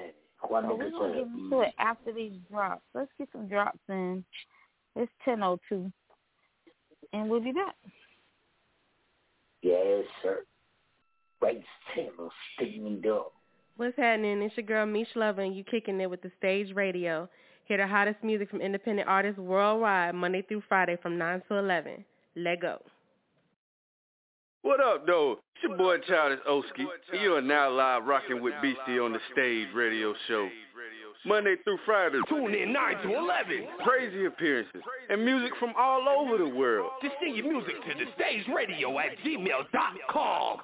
One So we're gonna get into it after these drops. Let's get some drops in. It's ten oh two. And we'll be back. Yes, sir. Ray Taylor steamed up. What's happening? It's your girl Mish Lover and you kicking it with the stage radio. Hear the hottest music from independent artists worldwide Monday through Friday from 9 to 11. Let go. What up, though? It's your boy Childish Oski. You are now live rocking with Beastie on the stage radio show. Monday through Friday. Tune in 9 to 11. Crazy appearances and music from all over the world. Just send your music to the stage radio at gmail.com.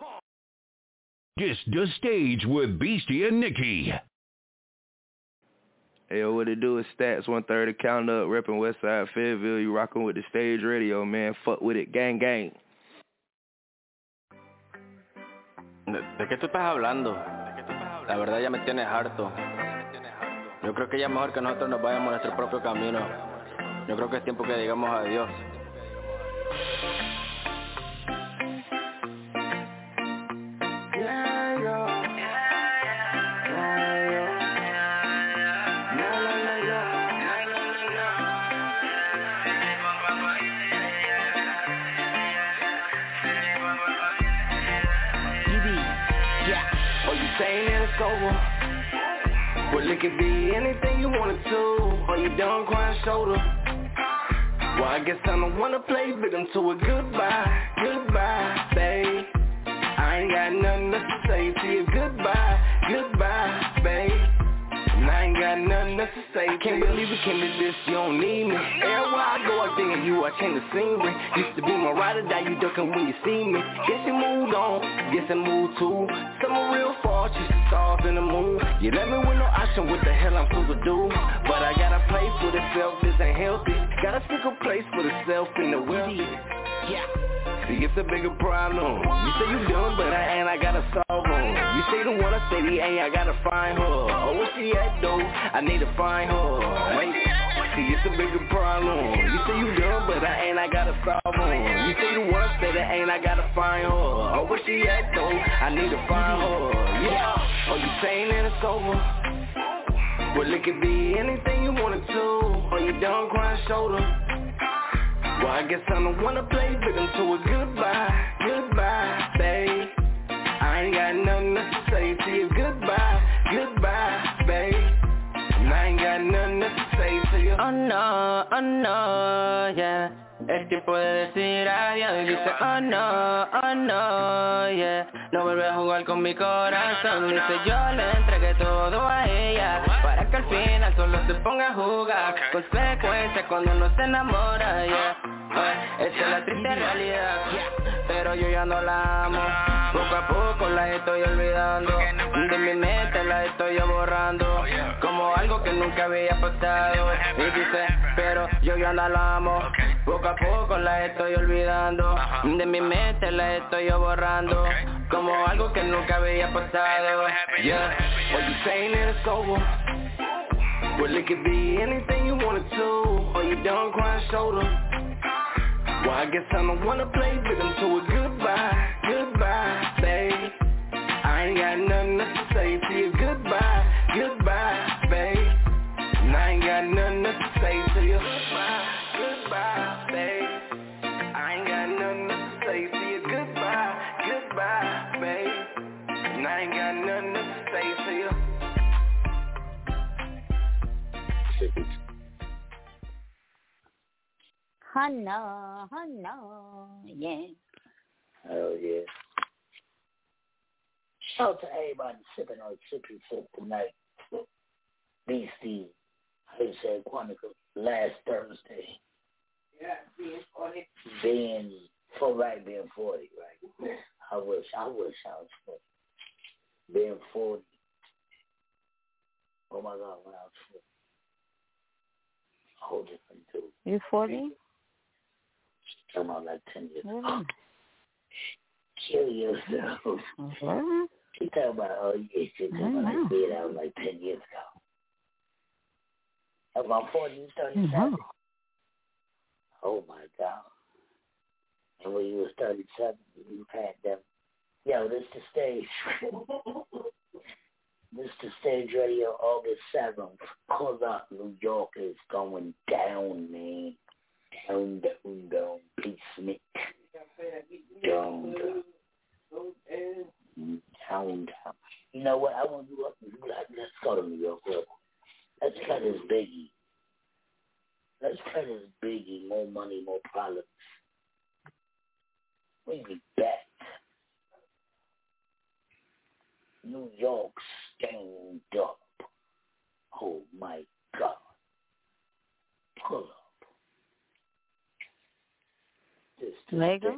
Just the stage with Beastie and Nikki. Hey, yo, what it do is stats, one thirty count up, repping Westside Fayetteville. You rocking with the stage radio, man. Fuck with it, gang gang. ¿De, qué tú estás hablando? La verdad ya me tienes harto. Yo creo que ya es mejor que nosotros nos vayamos a nuestro propio camino. Yo creo que es tiempo que digamos adiós. It's over? Well, it could be anything you wanted to. Or you done crying shoulder. Well, I guess I don't wanna play victim to a goodbye, goodbye, babe. I ain't got nothing to say to you. Goodbye, goodbye, babe. I ain't got nothing else to say. Can't believe it came to this, you don't need me. Everywhere I go, I think of you, I change the scenery. Used to be my ride or die, you ducking when you see me. Guess you moved on, guess I moved too. Some real fault, you stars in the moon. You left me with no option, what the hell I'm supposed to do? But I got a place for the self, this ain't healthy. Got a single place for the self in the wealthy. Yeah. It's a bigger problem. You say you done, but I ain't, I gotta solve them. You say the one I say the ain't, I gotta find her. Oh, where she at though? I need to find her. Wait. See, it's a bigger problem. You say you done, but I ain't, I gotta solve them. You say the one I say that ain't, I gotta find her. Oh, where she at though? I need to find her. Yeah. Oh, you saying that it's over? Well, it could be anything you to. Do, or you done crying shoulder. Well, I guess I don't wanna play victim to a goodbye, goodbye, babe. I ain't got nothing else to say to you. Goodbye, goodbye, babe. And I ain't got nothing else to say to you. Uh, oh no, oh uh, no, yeah. Es tiempo de decir adiós y dice oh no, oh no, yeah No vuelve a jugar con mi corazón. Dice yo le entregué todo a ella Para que al final solo se ponga a jugar Consecuencia cuando uno se enamora, yeah Ay, Esa es la triste realidad Pero yo ya no la amo Poco a poco la estoy olvidando. De mi mente la estoy yo borrando. Como algo que nunca había pasado. Y dice, pero yo ya no la amo. Poco a poco la estoy olvidando. De mi mente la estoy yo borrando. Como algo que nunca había pasado. Yeah, or you saying that it's over Well, it could be anything you wanted to Or you done crying shoulder Well, I guess I don't wanna play victim to a goodbye, goodbye, babe. I ain't got nothing to say to you. Goodbye, goodbye, Hunna, hunna, yeah. Oh yeah. Shout out to everybody sipping on Chippy Sip tonight. You say Quanika, last Thursday. Yeah, being 40. Being for right being forty, right? I wish I wish I was forty. Being forty. Oh my god, when I was forty. A whole different dude. You 40? Talking about like ten years ago. Mhm. Kill yourself. Mhm. She talking about oh yeah, she talking about Mhm. like being out like ten years ago. About forty, you thirty Mhm. Oh my god. And when you was thirty seven, you had them. Yo, this the stage. this the stage radio August seventh. Cause up New York is going down, man. Down. Basement. Down, down. Down, down. You know what? I want to do up. Let's go to New York. Let's play this Biggie. Let's play this Biggie. More money, more problems. We be back. New York stand up. Oh my God. Pull up. Lego?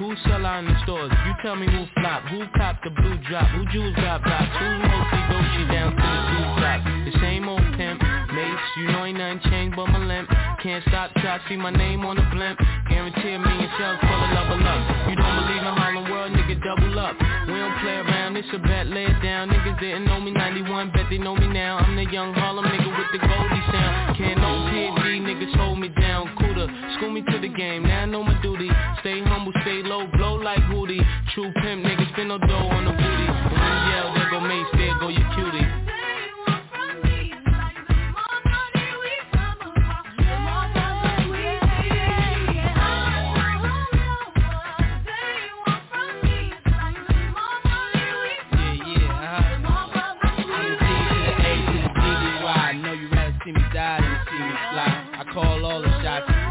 Who sell out in the stores. You tell me who flop, who cop the blue drop, who jewels got blocks, who mostly Dolce down to the blue drop. The same old pimp, mates, you know ain't nothing changed but my limp. Can't stop till I see my name on the blimp. Guarantee a million sales for the level up. You don't believe in Harlem World, nigga, double up. We don't play around, it's a bet, lay it down. Niggas didn't know me 91, bet they know me now. I'm the young Harlem nigga with the Goldie sound. Can't no PD, niggas hold me down. Cooler, school me to the game, now I know my duty. Stay humble, stay low, blow like Hootie. True pimp, niggas spin no dough on the.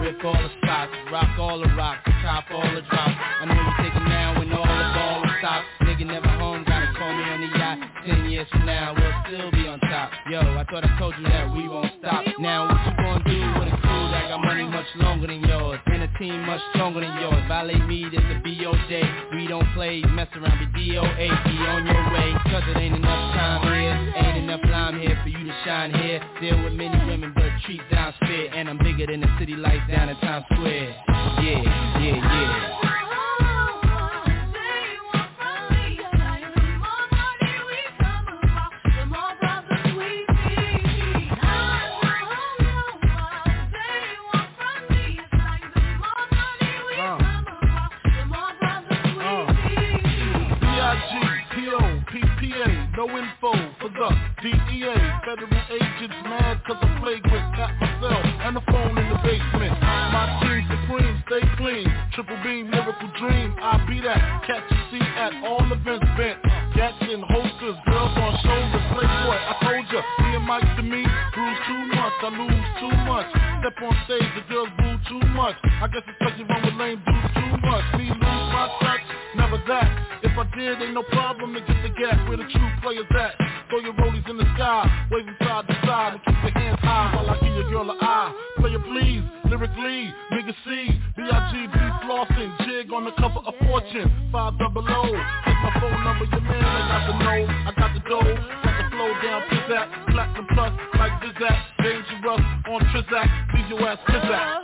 Shots, all the spots, rock all the rocks, top all the drops. I know you take it now when all the ball stopped. Nigga never home, gotta call me on the yacht. Ten years from now, we'll still be on top. Yo, I thought I told you that we won't stop. Now what you gonna do with a crew that got money much longer than yours? And a team much stronger than yours. Violate me, this a BOJ. We don't play, mess around, be DOA. Be on your way, cause it ain't enough time here. Enough lime here for you to shine here. Deal with many women, but treat down spit. And I'm bigger than the city lights down in Times Square. Yeah. DEA. Federal agents mad cause I flagrant. Got myself and the phone in the basement. My team supreme, stay clean. Triple beam, lyrical dream. I be that. Catch a seat at all events bent. Gats holsters, girls on shoulders. Playboy, I told ya. Me and Mike to me, bruise too much. I lose too much. Step on stage, the girls boo too much. I guess it's cause you run with lame dudes too much. Me lose my touch, never that. If I did, ain't no problem to get the gap where the true players at. While I. Player please, lyrically, nigga C, B-I-G-B flossing, jig on the cover of Fortune, five double O. Take my phone number, your man, I got the know, I got the dough, got the flow down, pizzazz, platinum plus, like Zizak, dangerous on Trizak, leave your ass pizzazz.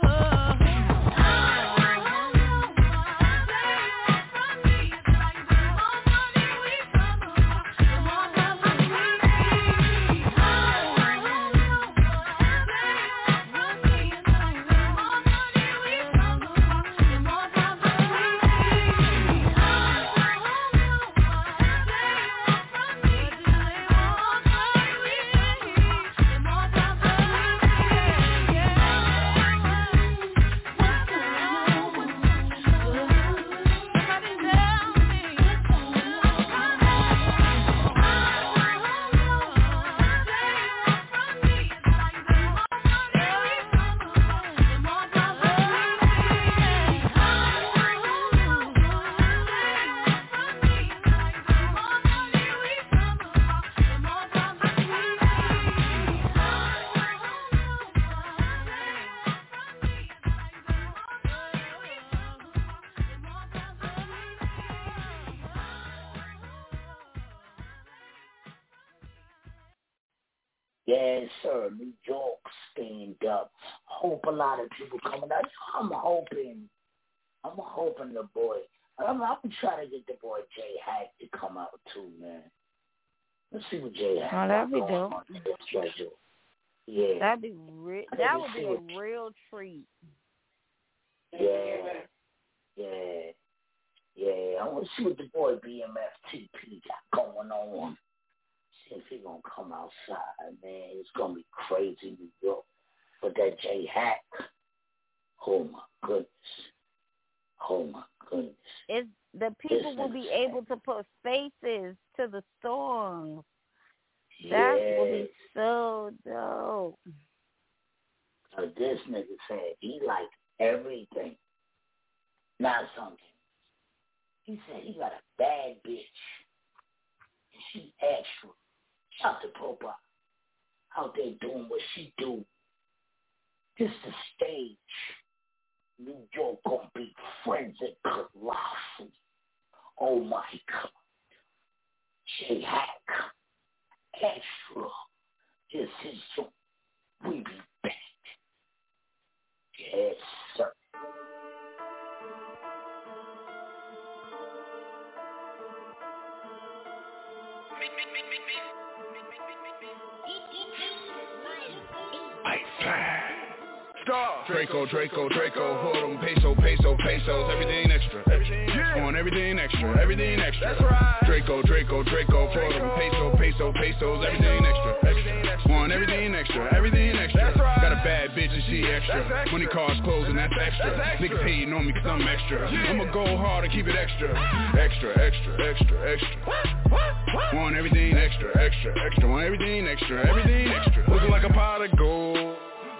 Sir. New York stand up. Hope a lot of people coming out. I'm hoping. I'm hoping the boy. I'm, I'm trying to get the boy Jay Hack to come out too, man. Let's see what Jay Hack. Oh, that'd be dope. going on in. Yeah. That'd be re- that would be a real treat. Yeah. Yeah. Yeah. I want to see what the boy BMFTP got going on. If he gonna come outside, man. It's gonna be crazy New York. But that J Hack, oh my goodness. Oh my goodness. It's the people This will be able to put faces to the songs. That will be so dope. So this nigga said he liked everything. Not something. He said he got a bad bitch. And she extra. To Popa. Out there doing what she do. This the stage. New York gonna be frenzied colossal. Oh my god. J Hack. Extra. This is your we be back. Yes, sir. Star. Draco, Draco, Draco, hold 'em, peso, peso, pesos, everything extra. Everything, On everything extra, everything extra. That's right. Draco, Draco, Draco, hold 'em, peso, peso, pesos, everything extra. Extra. On everything extra, everything extra. That's right. Got a bad bitch and she extra. Money cars closing, that's extra. Niggas hating on me cause I'm extra. I'ma go hard and keep it extra. Extra, extra, extra, extra. Want everything extra, extra, extra. Want everything extra, everything extra. Looking like a pot of gold.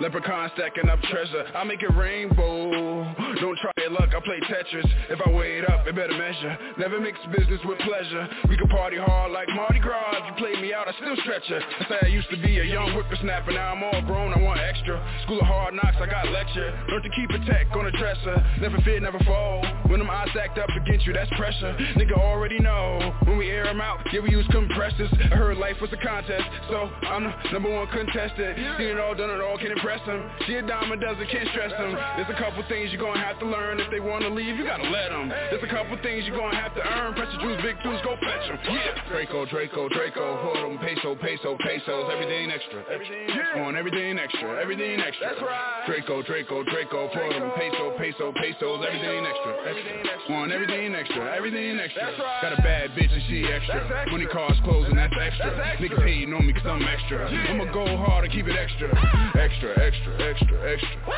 Leprechaun stacking up treasure, I make it rainbow. Don't try your luck, I play Tetris. If I weigh it up, it better measure. Never mix business with pleasure. We can party hard like Mardi Gras. If you play me out, I still stretch ya. I say I used to be a young whippersnapper, now I'm all grown, I want extra. School of hard knocks, I got lecture. Learn to keep a tech on the dresser. Never fear, never fall. When them eyes stacked up against you, that's pressure. Nigga already know. When we air them out, yeah, we use compressors. I heard life was a contest, so I'm the number one contestant. Seen it all, done it all, can impress them. She a diamond dozen, can't stress them. There's a couple things you're gonna have to learn. If they wanna leave, you gotta let them. There's a couple things you're gonna have to earn. Press the juice, big tools, go fetch them. Yeah. Draco, Draco, Draco, hold 'em, peso, peso, pesos, everything extra. Everything On everything extra, everything extra. That's right. Draco, Draco, Draco, hold 'em, peso, peso, pesos, everything extra. Everything On everything extra, everything extra. That's right. Got a bad bitch and she extra. Money cars closing, that's extra. Niggas hating on me cause I'm extra. I'ma go hard and keep it extra. Ah. Extra, extra, extra, extra.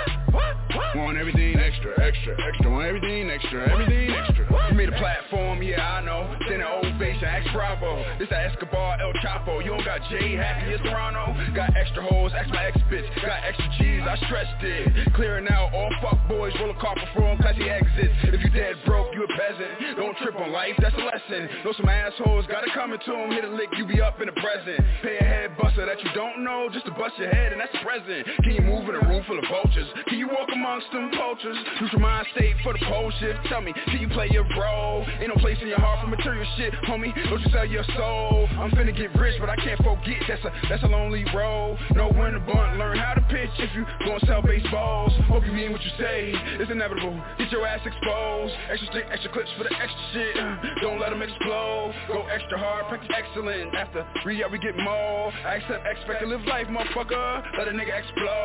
Want everything extra, extra, extra. Want everything extra, everything extra. You made a platform, yeah, I know. Send an ovation, ask Bravo. This that Escobar, El Chapo. You don't got J Happy, it's Toronto. Got extra hoes, ask my ex bitch. Got extra cheese, I stressed it. Clearing out all fuck boys, roll a car perform, classy exits. If you dead broke, you a peasant. Don't trip on life, that's a lesson. Know some assholes, gotta come into them, hit a lick, you be up in the present. Pay a head buster that you don't know, just to bust your head, and that's present. Move in a room full of vultures? Can you walk amongst them poachers? Use your mind state for the pole shift. Tell me, can you play your role? Ain't no place in your heart for material shit, homie. Don't you sell your soul? I'm finna get rich, but I can't forget that's a that's a lonely road. Know when to bunt, learn how to pitch if you gon' sell baseballs. Hope you mean what you say. It's inevitable. Get your ass exposed. Extra stick, extra clips for the extra shit. Uh, don't let them explode. Go extra hard, practice excellent. After re we get more. I accept, expect to live life, motherfucker. Let a nigga explode.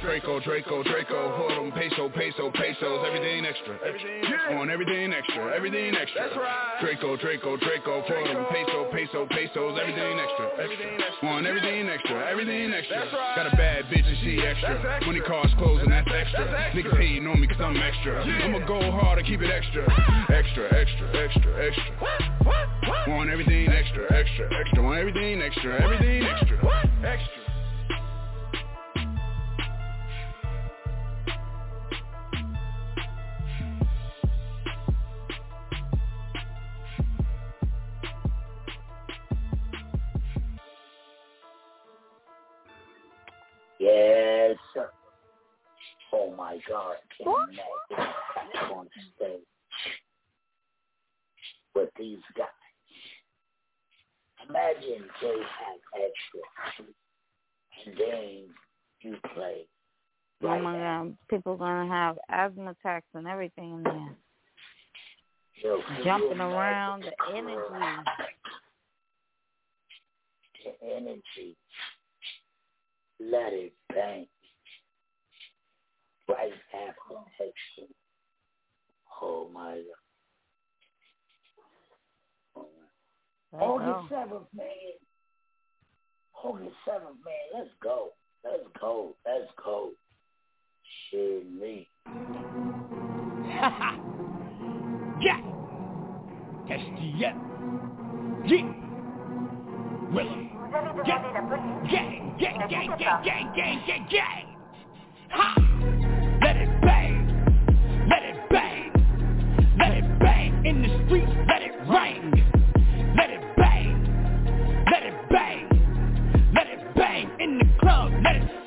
Draco, Draco, Draco. Hold 'em, peso, peso, pesos. Everything extra. Everything On everything extra. Everything extra. That's right. Draco, Draco, Draco. Hold 'em, peso, peso, pesos. Everything extra. Everything extra. On everything extra. Everything extra. That's right. Got a bad bitch and she extra. Money cars closing, that's extra. Niggas hating on me cause I'm extra. I'ma go hard and keep it extra. Extra, extra, extra, extra. Want everything extra, extra, extra. Want everything extra, everything extra. Extra. Yes, sir. Oh my God, can't on stage with these guys. Imagine they have extra and then you play. Oh, right oh my now. God, people gonna have asthma attacks and everything in there. Yo, Jumping around, the, the energy. The energy let it bang. Right after action. Oh my God. August seventh, man. August seventh, man. Let's go. Let's go. Let's go. Shit, me. yeah. That's yet. yeah. Yeah. Willie. Gang, gang, gang, gang, gang, gang, gang, gang. Ha! Let it bang, let it bang, let it bang in the streets, let it ring. Let it bang, let it bang, let it bang in the club, let it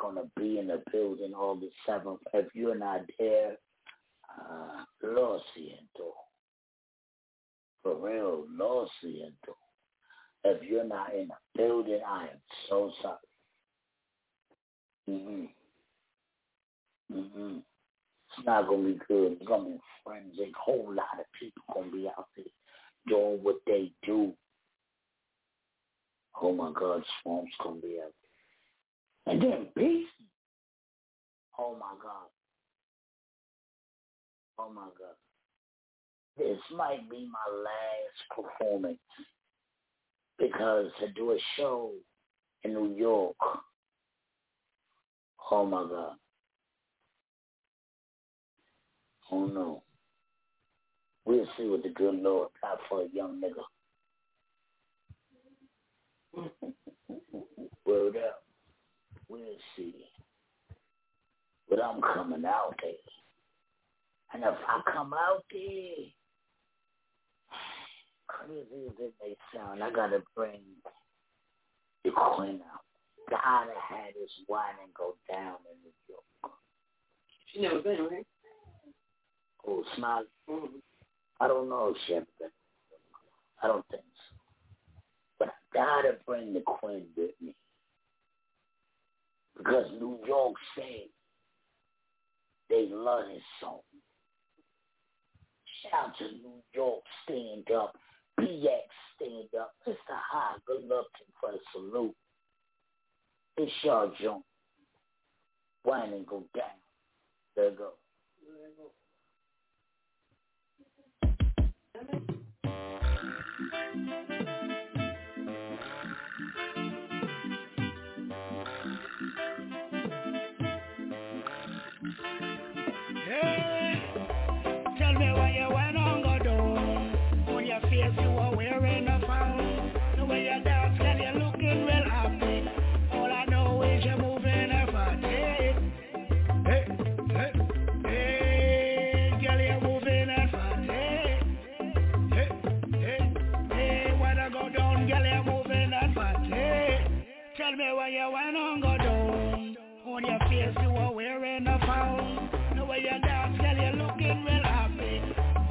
going to be in the building August 7th. If you're not there, uh, lo siento. For real, lo siento. If you're not in the building, I am so sorry. Mm-hmm. Mm-hmm. It's not going to be good. It's going to be a whole lot of people going to be out there doing what they do. Oh my God, Swamp's going to be out and then Beast. Oh my God. Oh my God. This might be my last performance because to do a show in New York. Oh my God. Oh no. We'll see what the good Lord got for a young nigga. Word up. We'll see. But I'm coming out there. And if I come out there, crazy as it may sound, I gotta bring the queen out. Gotta have this wine and go down in New York. She never been, right? Oh, Smiley? Mm-hmm. I don't know if she ever been. I don't think so. But I gotta bring the queen with me. Because New York said they love this song. Shout to New York, stand up. PX, stand up. Mr. High, good luck for the salute. It's your jump. Wine and go down. There go. There go. Me why you on go down. On your face you were wearing a frown. The way you dance, girl, you're looking real happy.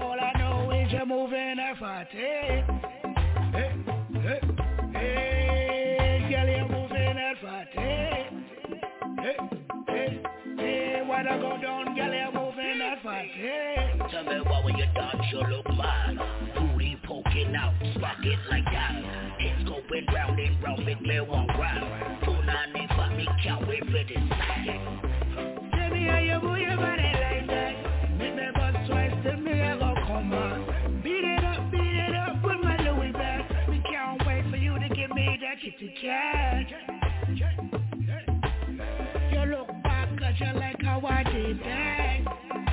All I know is you're moving a fatty. Hey, hey, hey, girl, you're moving a fatty. Hey, hey, hey, I go down, girl, you're moving a fatty. Tell me why when you dance you look mad Booty poking out, spark it like that make me me, can't wait for this Tell me how you move your body like that. Me twice, tell me I go come on. Beat it up, beat it up with my Louis bag. We can't wait for you to give me that kitty cat. You look back cause you like how I did that.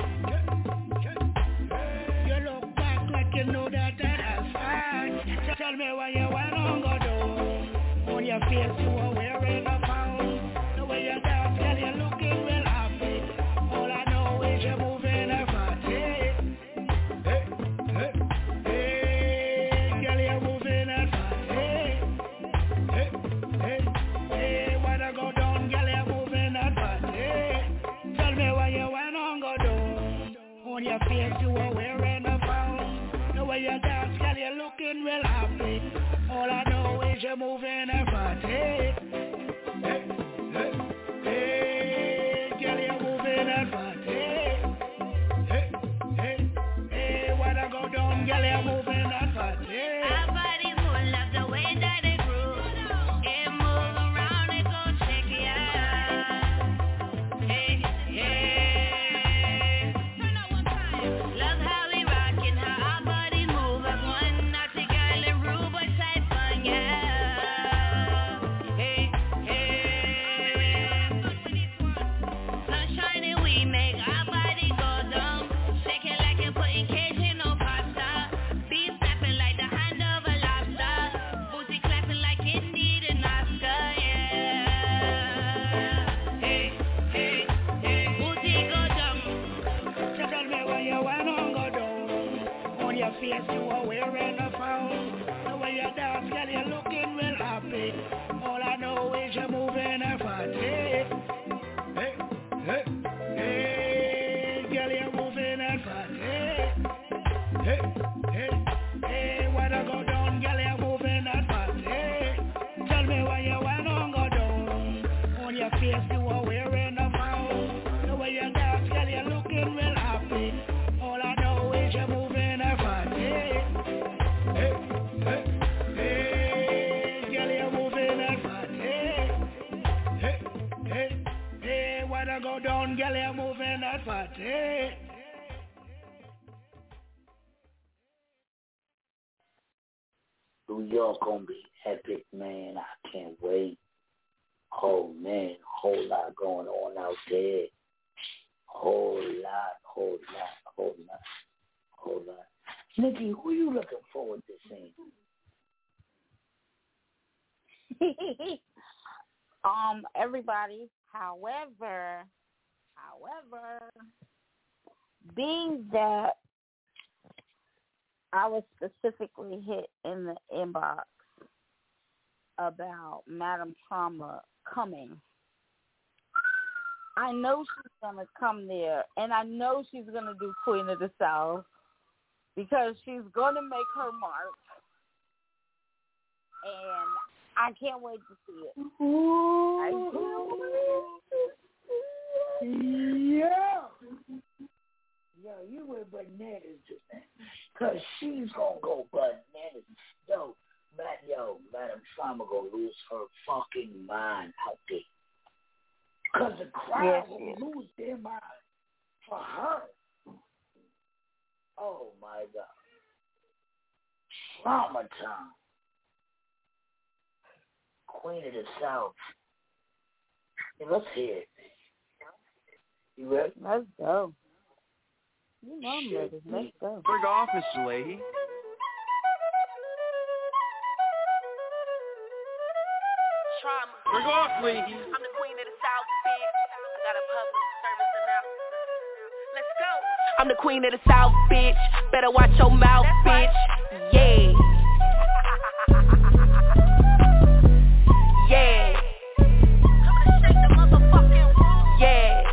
everybody. However, however, being that I was specifically hit in the inbox about Madam Trauma coming. I know she's gonna come there, and I know she's gonna do Queen of the South because she's gonna make her mark. And I can't wait to see it. Yeah. yeah, you went bananas just now. Cause she's gonna go bananas. Yo, Matt, yo, Madam Trauma gonna lose her fucking mind out there. Cause the crowd yes, will lose their mind for her. Oh my God. Trauma time queen of the South. let's hear it. You ready? Let's go. You know me. Let's go. Bring off, Mr. Leahy. Bring off, Leahy. I'm the queen of the South, bitch. I got a public service announcement. Let's go. I'm the queen of the South, bitch. Better watch your mouth, That's bitch. Right. Yeah. Yeah. Yeah.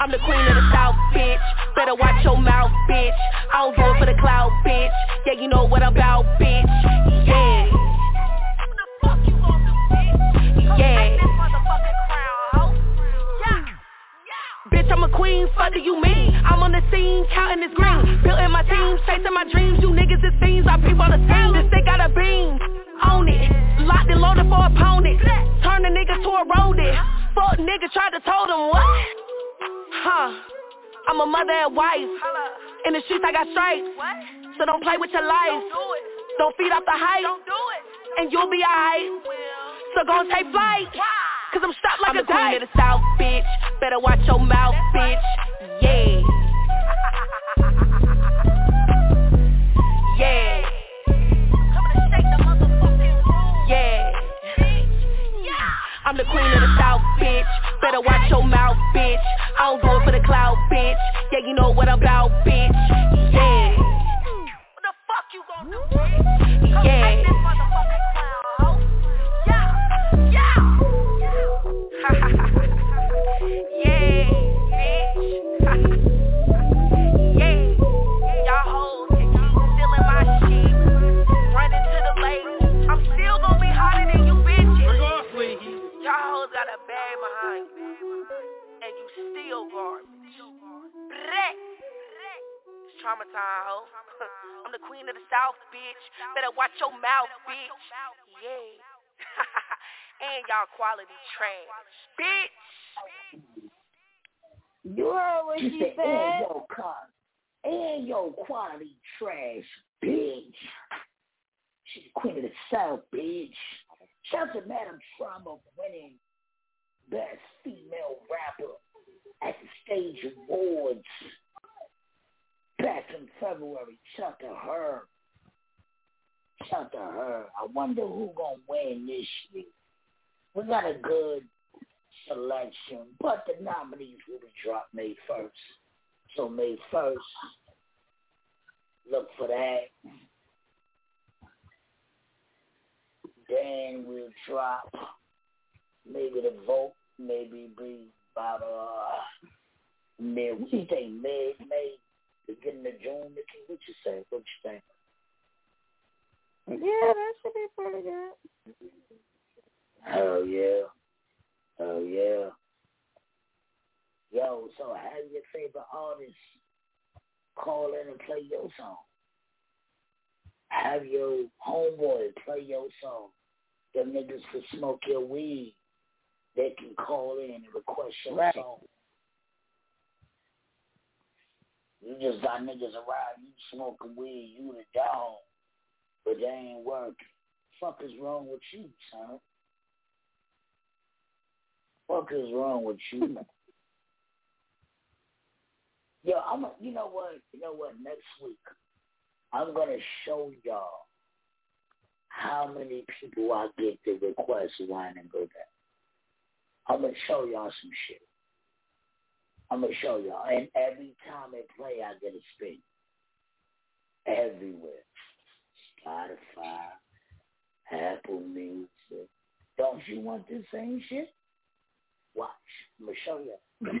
I'm the queen of the south, bitch. Better watch your mouth, bitch. I don't for the cloud, bitch. Yeah, you know what I'm about, bitch. Yeah. Yeah. Bitch, I'm a queen, do you mean? I'm on the scene, counting this green Building my team, chasing my dreams You niggas is fiends, I peep on the scene This they got a beam on it. Locked and loaded for opponents. Turn a nigga to a rodent. Fuck nigga tried to told him what? Huh. I'm a mother and wife. In the streets I got stripes. So don't play with your life. Don't feed off the hype. And you'll be alright. So go and take flight. Cause I'm strapped like I'm a queen of the south, bitch. Better watch your mouth, bitch. Yeah. yeah. I'm the queen of the south, bitch. Better watch your mouth, bitch. I don't do it for the cloud, bitch. Yeah, you know what I'm about, bitch. Yeah. What the fuck you gonna do, bitch? Yeah. Traumatized, ho. I'm the queen of the South, bitch. Better watch your mouth, bitch. Yeah. and y'all quality trash, bitch. You heard what she, said. And your, and your quality trash, bitch. She's the queen of the South, bitch. Shout to Madam Trauma winning Best Female Rapper at the Stage Awards back in February. Shout to her. Shout to her. I wonder who gonna win this year. We got a good selection, but the nominees will be dropped May first. So May first, look for that. Then we'll drop maybe the vote, maybe be about uh mid. We think mid May beginning of June. Nikki, what you say? What you think? Yeah, that should be pretty good. Oh yeah. Oh yeah. Yo, so have your favorite artist call in and play your song. Have your homeboy play your song. The niggas can smoke your weed. They can call in and request your right. song. You just got niggas around, you smoking weed, you the dog, but they ain't working. Fuck is wrong with you, son? Fuck is wrong with you? man? Yo, I'm. A, you know what? You know what? Next week, I'm gonna show y'all how many people I get to request wine and go down. I'm gonna show y'all some shit. I'm gonna show y'all, and every time they play, I get a spin. Everywhere, Spotify, Apple Music. Don't you want the same shit? Watch. I'm gonna show you.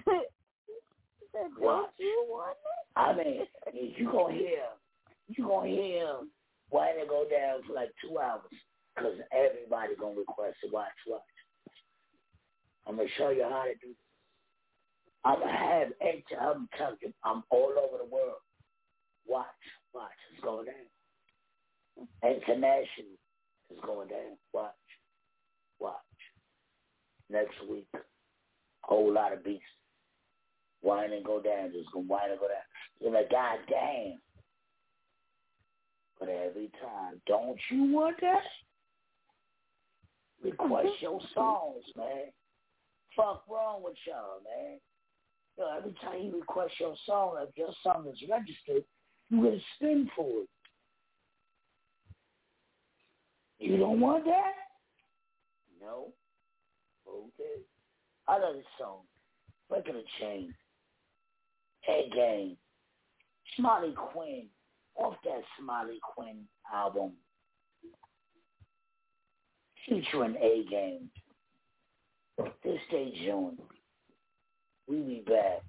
Watch. You want it? I mean, you gonna hear, you gonna hear why they go down for like two hours because everybody gonna request to watch. Watch. I'm gonna show you how to do. This. Gonna have eight. I'm telling I'm all over the world. Watch, watch. It's going down. International is going down. Watch, watch. Next week, whole lot of beats. Wine and go down. Just gonna wine and go down. You're like, God damn. But every time, don't you want that? Request your songs, man. Fuck wrong with y'all, man. Every time you request your song, if your song is registered, you get a spin for it. You don't want that? No. Okay. I love this song. Breaking a chain. A game. Smiley Quinn. Off that Smiley Quinn album. Featuring A game. This day June. We be back.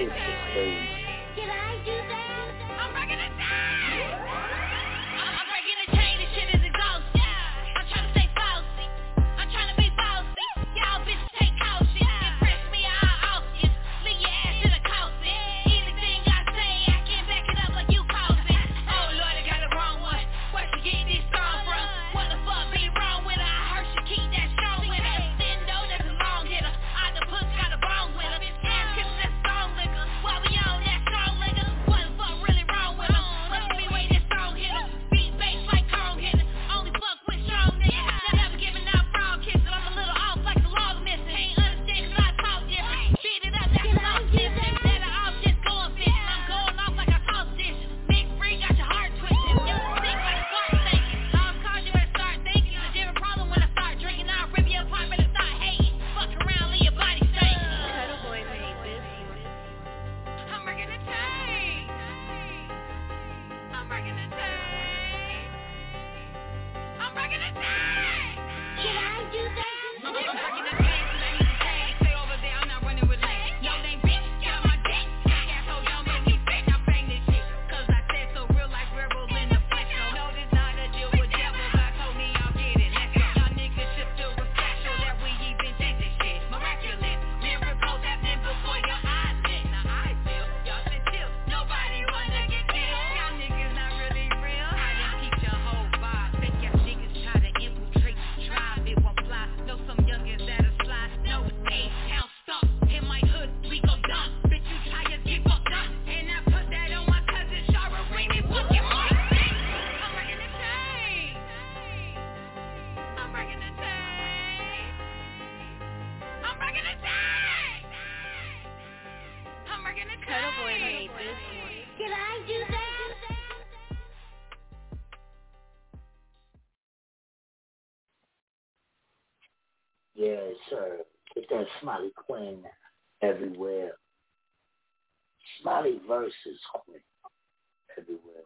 Is crazy. Smiley Quinn everywhere. Smiley versus Quinn everywhere.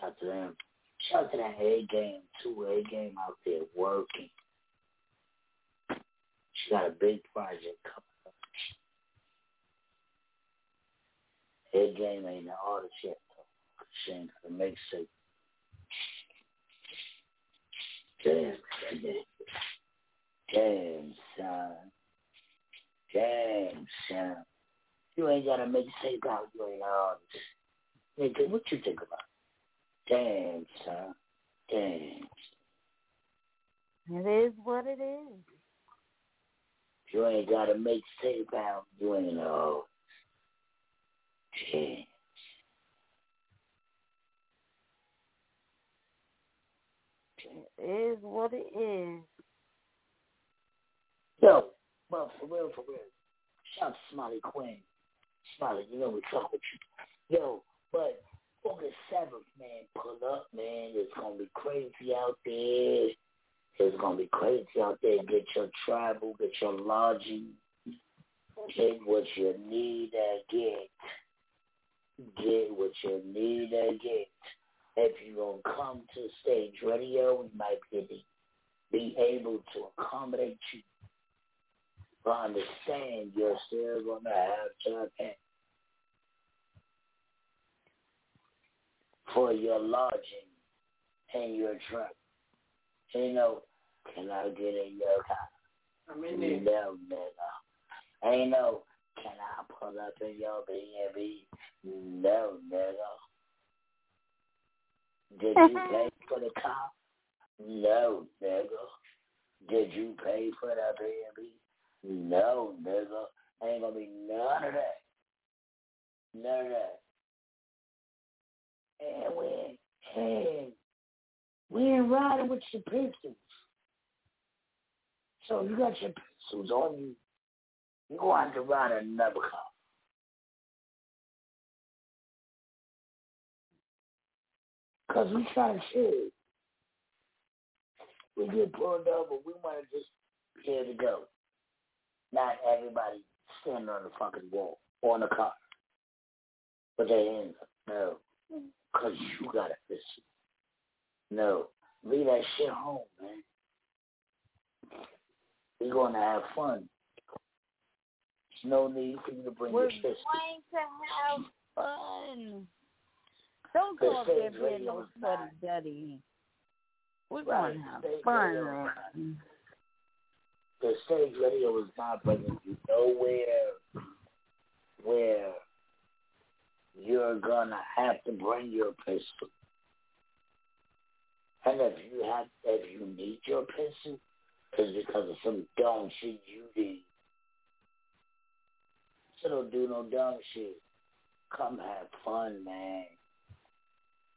Shout out to them. Shout out to that A game too. A game out there working. She got a big project coming up. A game ain't an artist yet though. She ain't got a mixtape. Damn, damn, damn, son. Damn, son. You ain't got a mixtape out. You ain't an artist. Nigga, what you think about? Damn, son. Damn. It is what it is. You ain't got a mixtape out. You ain't an artist. Damn. It is what it is. Yo, well, for real, for real. Shout out to Smiley Quinn. Smiley, you know we talk with you. Yo, but August 7th, man, pull up, man. It's going to be crazy out there. It's going to be crazy out there. Get your travel, get your lodging, get what you need to get. Get what you need to get. If you're going to come to stage radio, we might be, be able to accommodate you. But understand you're still going to have to pay for your lodging and your truck. You know, can I get in your car? I'm in there. No, nigga. Uh, ain't no, can I pull up in your B&B? No, nigga. Uh. Uh. Did you pay for the car? No, nigga. Did you pay for the B&B? No, nigga. Ain't gonna be none of that. None of that. And we and we ain't riding with your pistols. So you got your pistols on you. You go out to ride another car. Cause we trying to shit. We get pulled over. We want to just be able to go. Not everybody standing on the fucking wall or in the car. But they hands up. No. Because you got a pistol. No. Leave that shit home, man. We're going to have fun. There's no need for you to bring We're your pistol. going to have fun. Don't go up there being no duddy. We're Right, going to have fun, man. The stage radio is not bringing you nowhere where you're gonna have to bring your pistol. And if you have, if you need your pistol, it's because of some dumb shit you did. So don't do no dumb shit. Come have fun, man.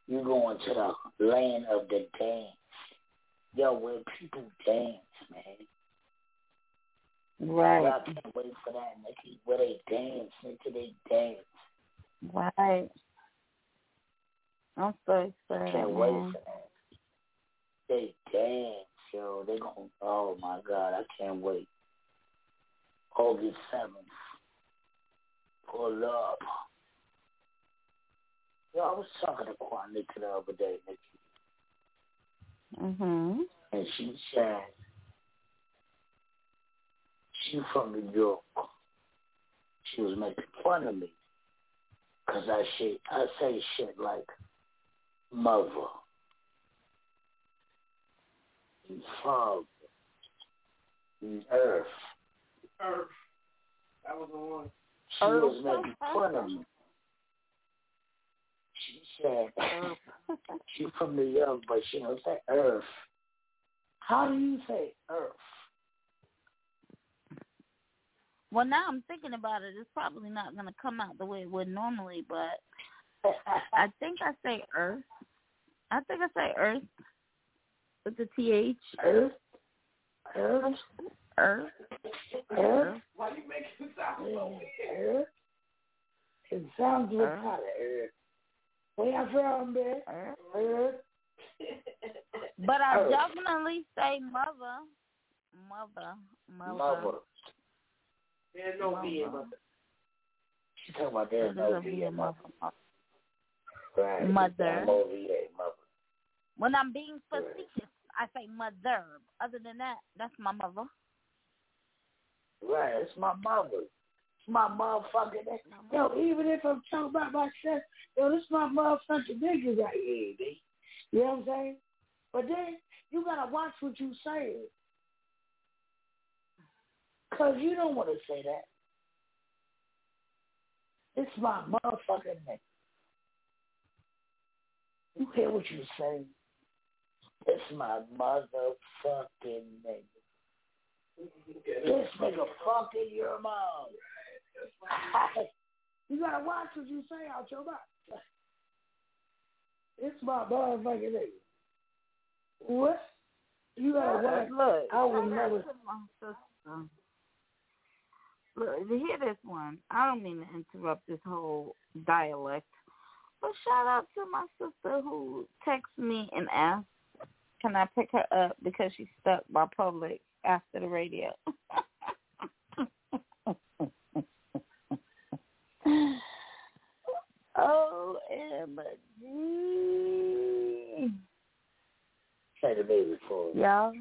You going to the land of the dance. Yo, where people dance, man. Right. I can't wait for that, Nikki. Where they dance, Nikki, they dance. Right. I'm so excited. Can't wait man. for that. They dance, yo. They gon' oh my god, I can't wait. August seventh. Pull up. Yo, I was talking to Quanika the other day, Nikki, Mhm. and she said she from New York. She was making fun of me. Cause I shit, I say shit like mother, and father, and earth. Earth. That was the one. She was making fun of me. She said she from New York, but she don't say earth. How do you say earth? Well, now I'm thinking about it. It's probably not going to come out the way it would normally, but I think I say Earth. I think I say Earth with the th. Earth. Earth. Earth. Earth. Why you make it sound so weird? Earth. It sounds retarded. Earth. Where you from, man? Earth. But I Earth. definitely say mother. Mother. Mother. Mother. There's no V in mother. She talking about There's there's no a V V in in mother. mother. Right. Mother. M-O-V-A, mother. When I'm being facetious, I say mother. Other than that, that's my mother. Right, it's my mother. It's my motherfucking Yo, even if I'm talking about myself, yo, this my motherfucking niggas right here, B. You know what I'm saying? But then you gotta watch what you say. Cause you don't wanna say that. It's my motherfucking name. You hear what you say? It's my motherfucking name. This nigga fucking your mom. You gotta watch what you say out your mouth. It's my motherfucking name. What? You gotta watch. Look, I out never. To my sister. Look, hear this one. I don't mean to interrupt this whole dialect, but shout out to my sister who texted me and asked, "Can I pick her up because she's stuck by public after the radio?" OMG. Say the baby for me. Y'all.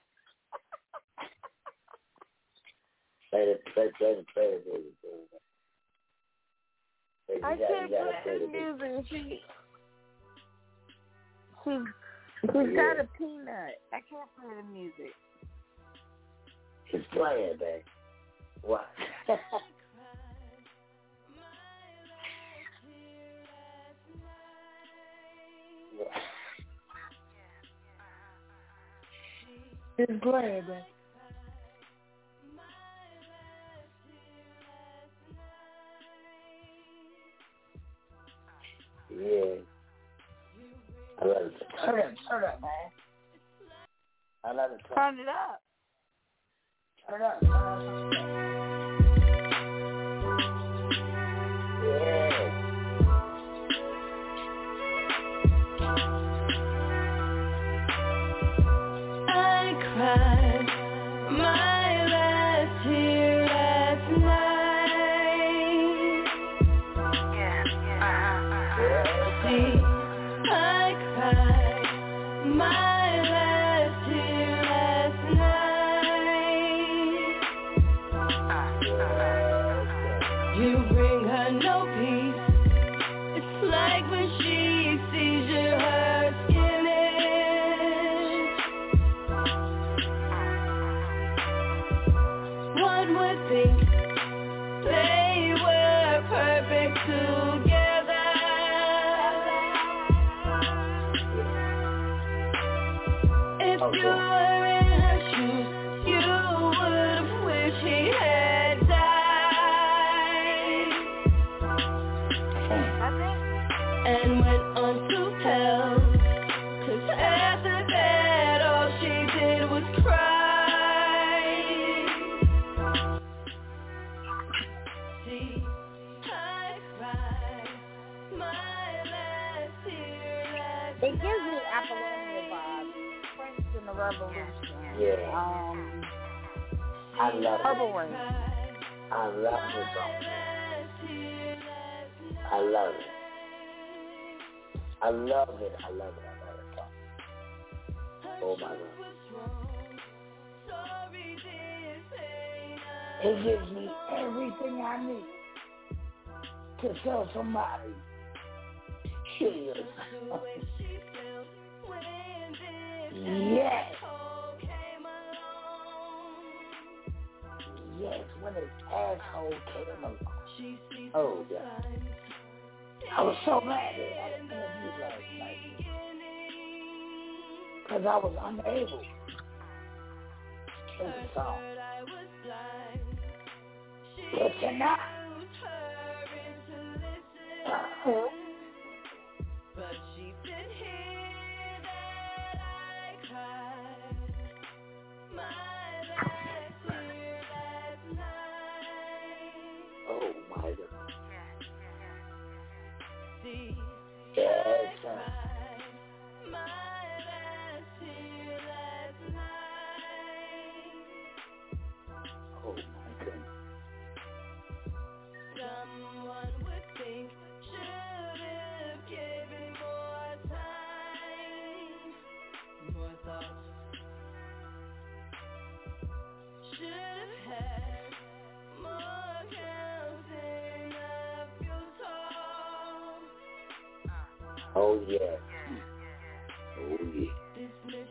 The the the baby. I can't play the music. She, she, she's got a peanut. I can't play the music. It's playing, babe. What? It's playing, babe. Yeah. I love it. Turn it, turn it, man. I love it. Turn up. Turn it up. Turn it up. Yeah. Somebody. Yes. Yes, when his asshole came along. Oh, yeah. I was so mad that I was interviewed last night. Because I was unable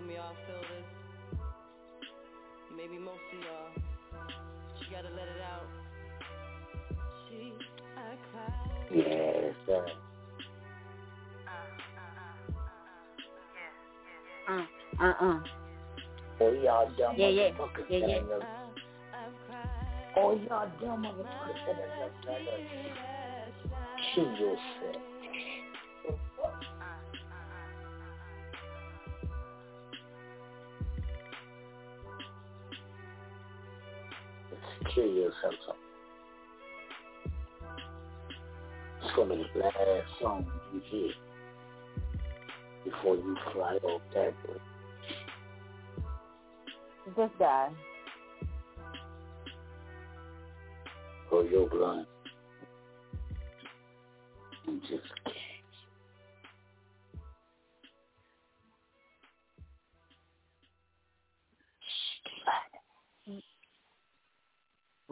know some of y'all feel this. Maybe most of y'all. But you gotta let it out. See, I cried. Yes, sir. Uh, uh-uh. All y'all dumb Yeah, yeah. motherfuckers Yeah, yeah. that ain't no- All y'all dumb motherfuckers that ain't no better. Yourself. Let's kill yourself. So. It's gonna be the last song you hear before you fly off that bridge. This guy. or your blind. You just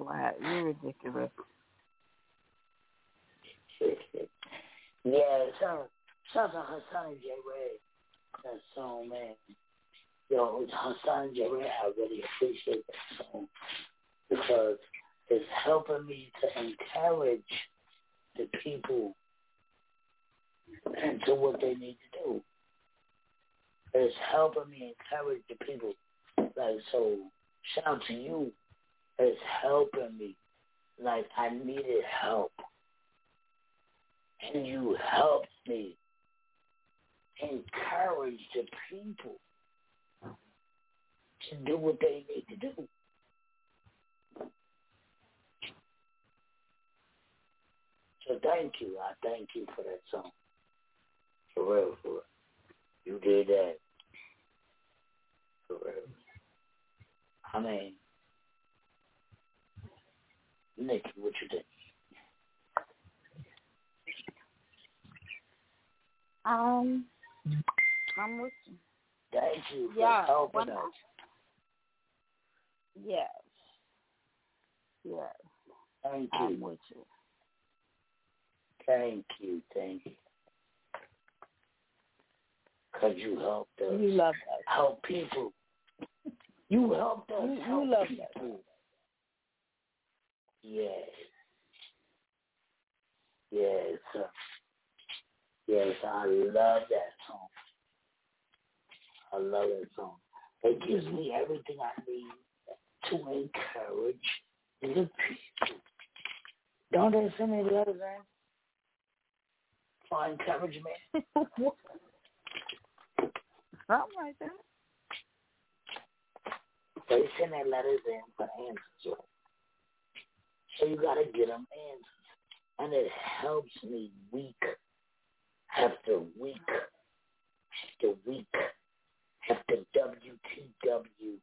can't. You're ridiculous. yeah, so shout out Hassan J. Ray. That song, man. Yo, Hassan J. Ray, I really appreciate that song because it's helping me to encourage the people into what they need to do. It's helping me encourage the people. Like, so, shout out to you. It's helping me. Like, I needed help. And you helped me encourage the people to do what they need to do. So thank you. I thank you for that song. For real, for real. You did that. For real. I mean, Nikki, what you think? Um, I'm with you. Thank you for Yeah, helping when I- us. Yes. Yes. Thank I'm you. with you. Thank you. Thank you. Because you helped us. You love us. Help people. You helped us. You, you help love people. us. Yes. Yes. uh, Yes, I love that song. I love that song. It gives me everything I need to encourage the people. Don't they send me letters in for encouragement? Something like that. They send their letters in for answers. So you got to get them answers. And it helps me week after week after week after WTW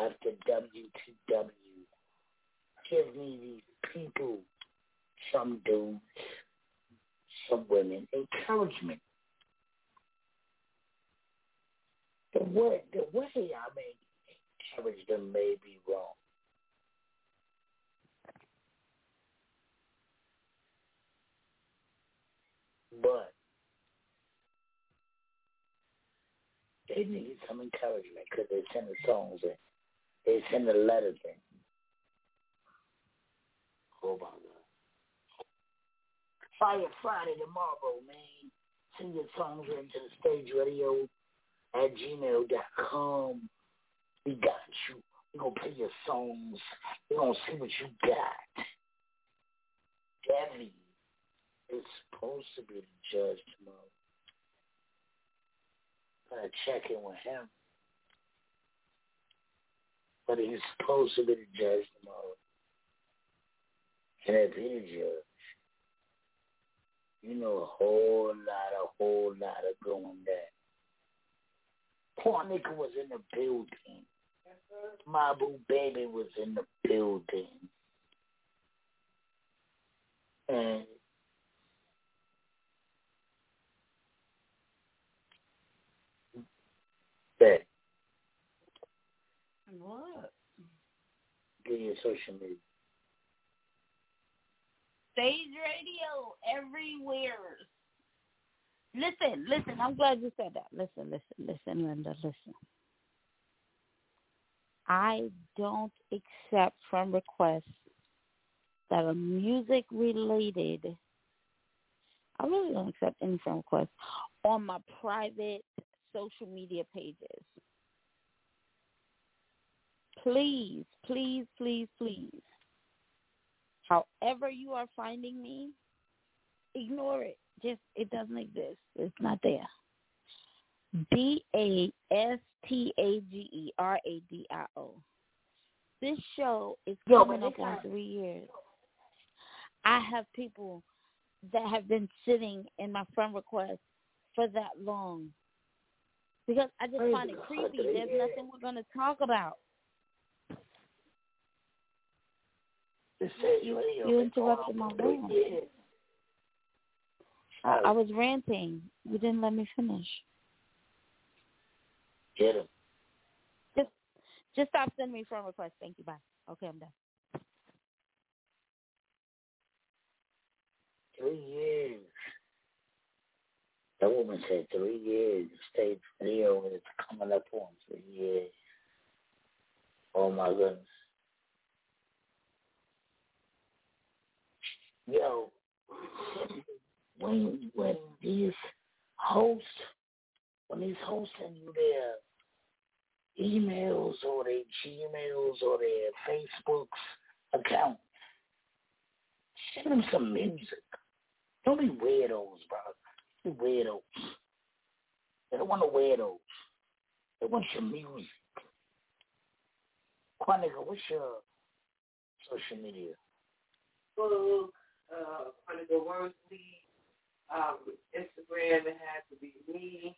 after WTW. Give me these people, some dudes, some women, encouragement. The way, the way I may encourage them may be wrong. But they need some encouragement because they send the songs in. They send the letters in. Oh my God. Fire Friday tomorrow, man. Send your songs right into the stage radio at gmail.com. We got you. We're going to play your songs. We're going to see what you got. Debbie is supposed to be the judge tomorrow. Gotta check in with him. But he's supposed to be the judge tomorrow. And if he's judge, you know a whole lot, a whole lot of going there. Poor nigga was in the building. My boo baby was in the building. And social media? Stage radio everywhere. Listen, listen. I'm glad you said that. Listen, listen, listen, Linda. Listen. I don't accept friend requests that are music related. I really don't accept any friend requests on my private social media pages. Please, please, please, please. However you are finding me, ignore it. Just it doesn't exist. It's not there. B A S T A G E R A D I O. This show is coming up on three years. I have people that have been sitting in my friend request for that long. Because I just find it creepy. There's nothing we're gonna talk about. You interrupted my rant. I, I was ranting. You didn't let me finish. Get him. Just just stop sending me friend requests. Thank you. Bye. Okay, I'm done. Three years. That woman said three years. Stage radio is coming up on three years. Oh my goodness. Yo, when when these hosts when these hosts send you their emails or their Gmails or their Facebook's accounts, send them some music. Don't be weirdos, bro. Be weirdos. They don't want the weirdos. They want your music. Quantico, what's your social media? Facebook, uh, Quantico Worsley, um, Instagram, it has to be me.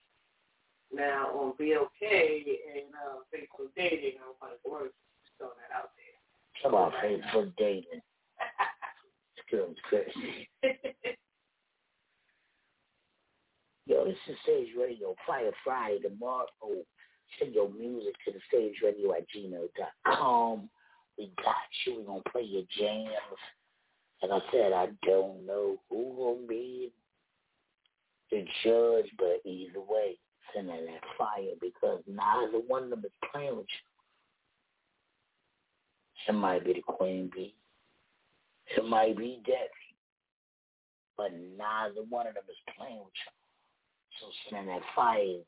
Now on BOK and uh, Facebook dating on Quantico Worsley. Just throwing that out there. Talk about Facebook dating. Skills crazy. Yo, this is Stage Radio, Fire Friday tomorrow. Send your music to the stage radio at gmail.com. We got you. We're going to play your jams. Like I said, I don't know who to be the judge, but either way, send in that fire because neither one of them is playing with you. It might be the Queen Bee. It might be Debbie. But neither one of them is playing with you. So send that fire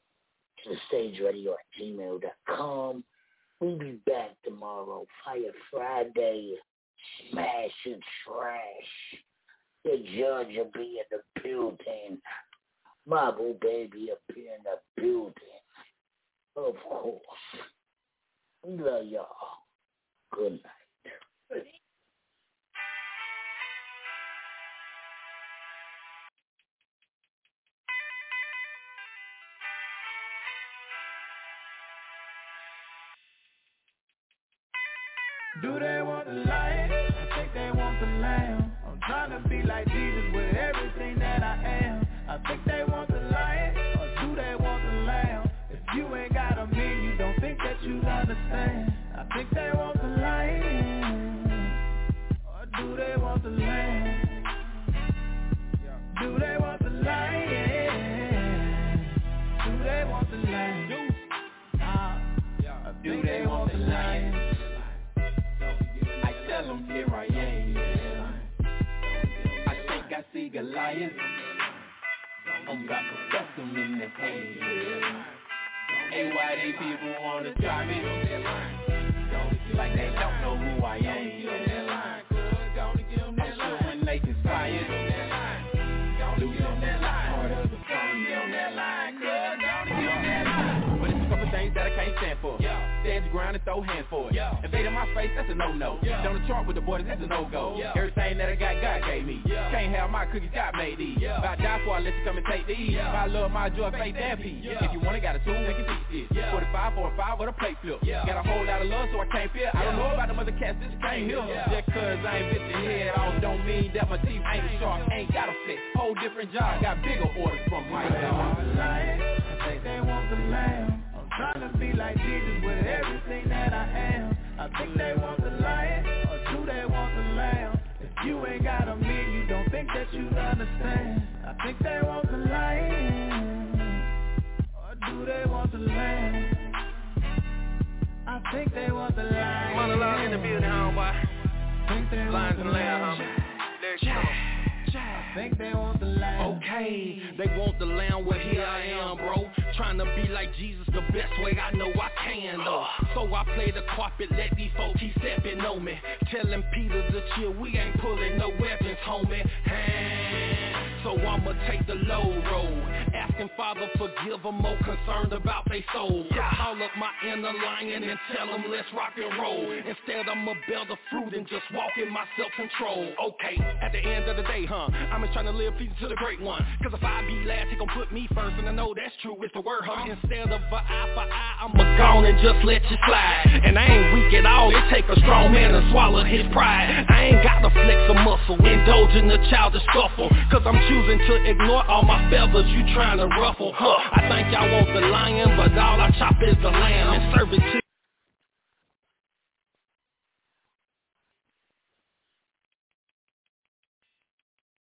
to the stage radio at gmail.com. We'll be back tomorrow. Fire Friday. Smash and trash. The judge will be in the building. Boo baby be in the building. Of course. Love y'all. Good night. Do they want the light? I think they want the lamb. I'm trying to be like Jesus with everything that I am. I think they want the light, or do they want the lamb? If you ain't got a me, you don't think that you understand. I think they want the light, or do they want the lamb? See Goliath. I'm about to bust them in the head. Hey, why they people wanna try me? Like they don't know who I am. Ground and throw hands for it. Invade in my face, that's a no-no. Down the chart with the boys, that's a no-go. Yeah. Everything that I got, God gave me. Can't have my cookies, God made these. If I die for, I let you come and take these. If I love my joy, faith, and peace. If you want it, got a tool, we can teach this. 45 for a 5 with a plate flip. Got a whole lot of love, so I can't feel. I don't know about them other cats, this can't hear. Just cause I ain't bit your head off, don't mean that my teeth ain't sharp. Ain't got a flex. Whole different job, got bigger orders from my job. I think they want the lamb. Trying to be like Jesus with everything that I am. I think they want the lion, or do they want the lamb? If you ain't got a meal, you don't think that you understand. I think they want the lion, or do they want the lamb? I think they want the lion. Monologue in the building, homeboy. Lions and lambs. homie. Lyrics, yeah think they want the land. Okay, they want the land, well here I am, bro. Trying to be like Jesus the best way I know I can, though. So I play the carpet, let these folks keep stepping on me. Telling Peter to chill, we ain't pulling no weapons, homie. Hey, so I'ma take the low road. Asking Father forgive them, more concerned about they soul. Call up my inner lion and tell them let's rock and roll. Instead I'ma bear the fruit and just walk in my self-control. Okay, at the end of the day, huh, I'm just trying to live to the great one. Cause if I be last, he gon' put me first, and I know that's true, it's the word, huh? Instead of a eye for eye, I'ma gone and just let you slide. And I ain't weak at all, it take a strong man to swallow his pride. I ain't got to flex a muscle, indulge in the childish scuffle. Cause I'm choosing to ignore all my feathers you trying to ruffle, huh? I think y'all want the lion, but all I chop is the lamb and serve it to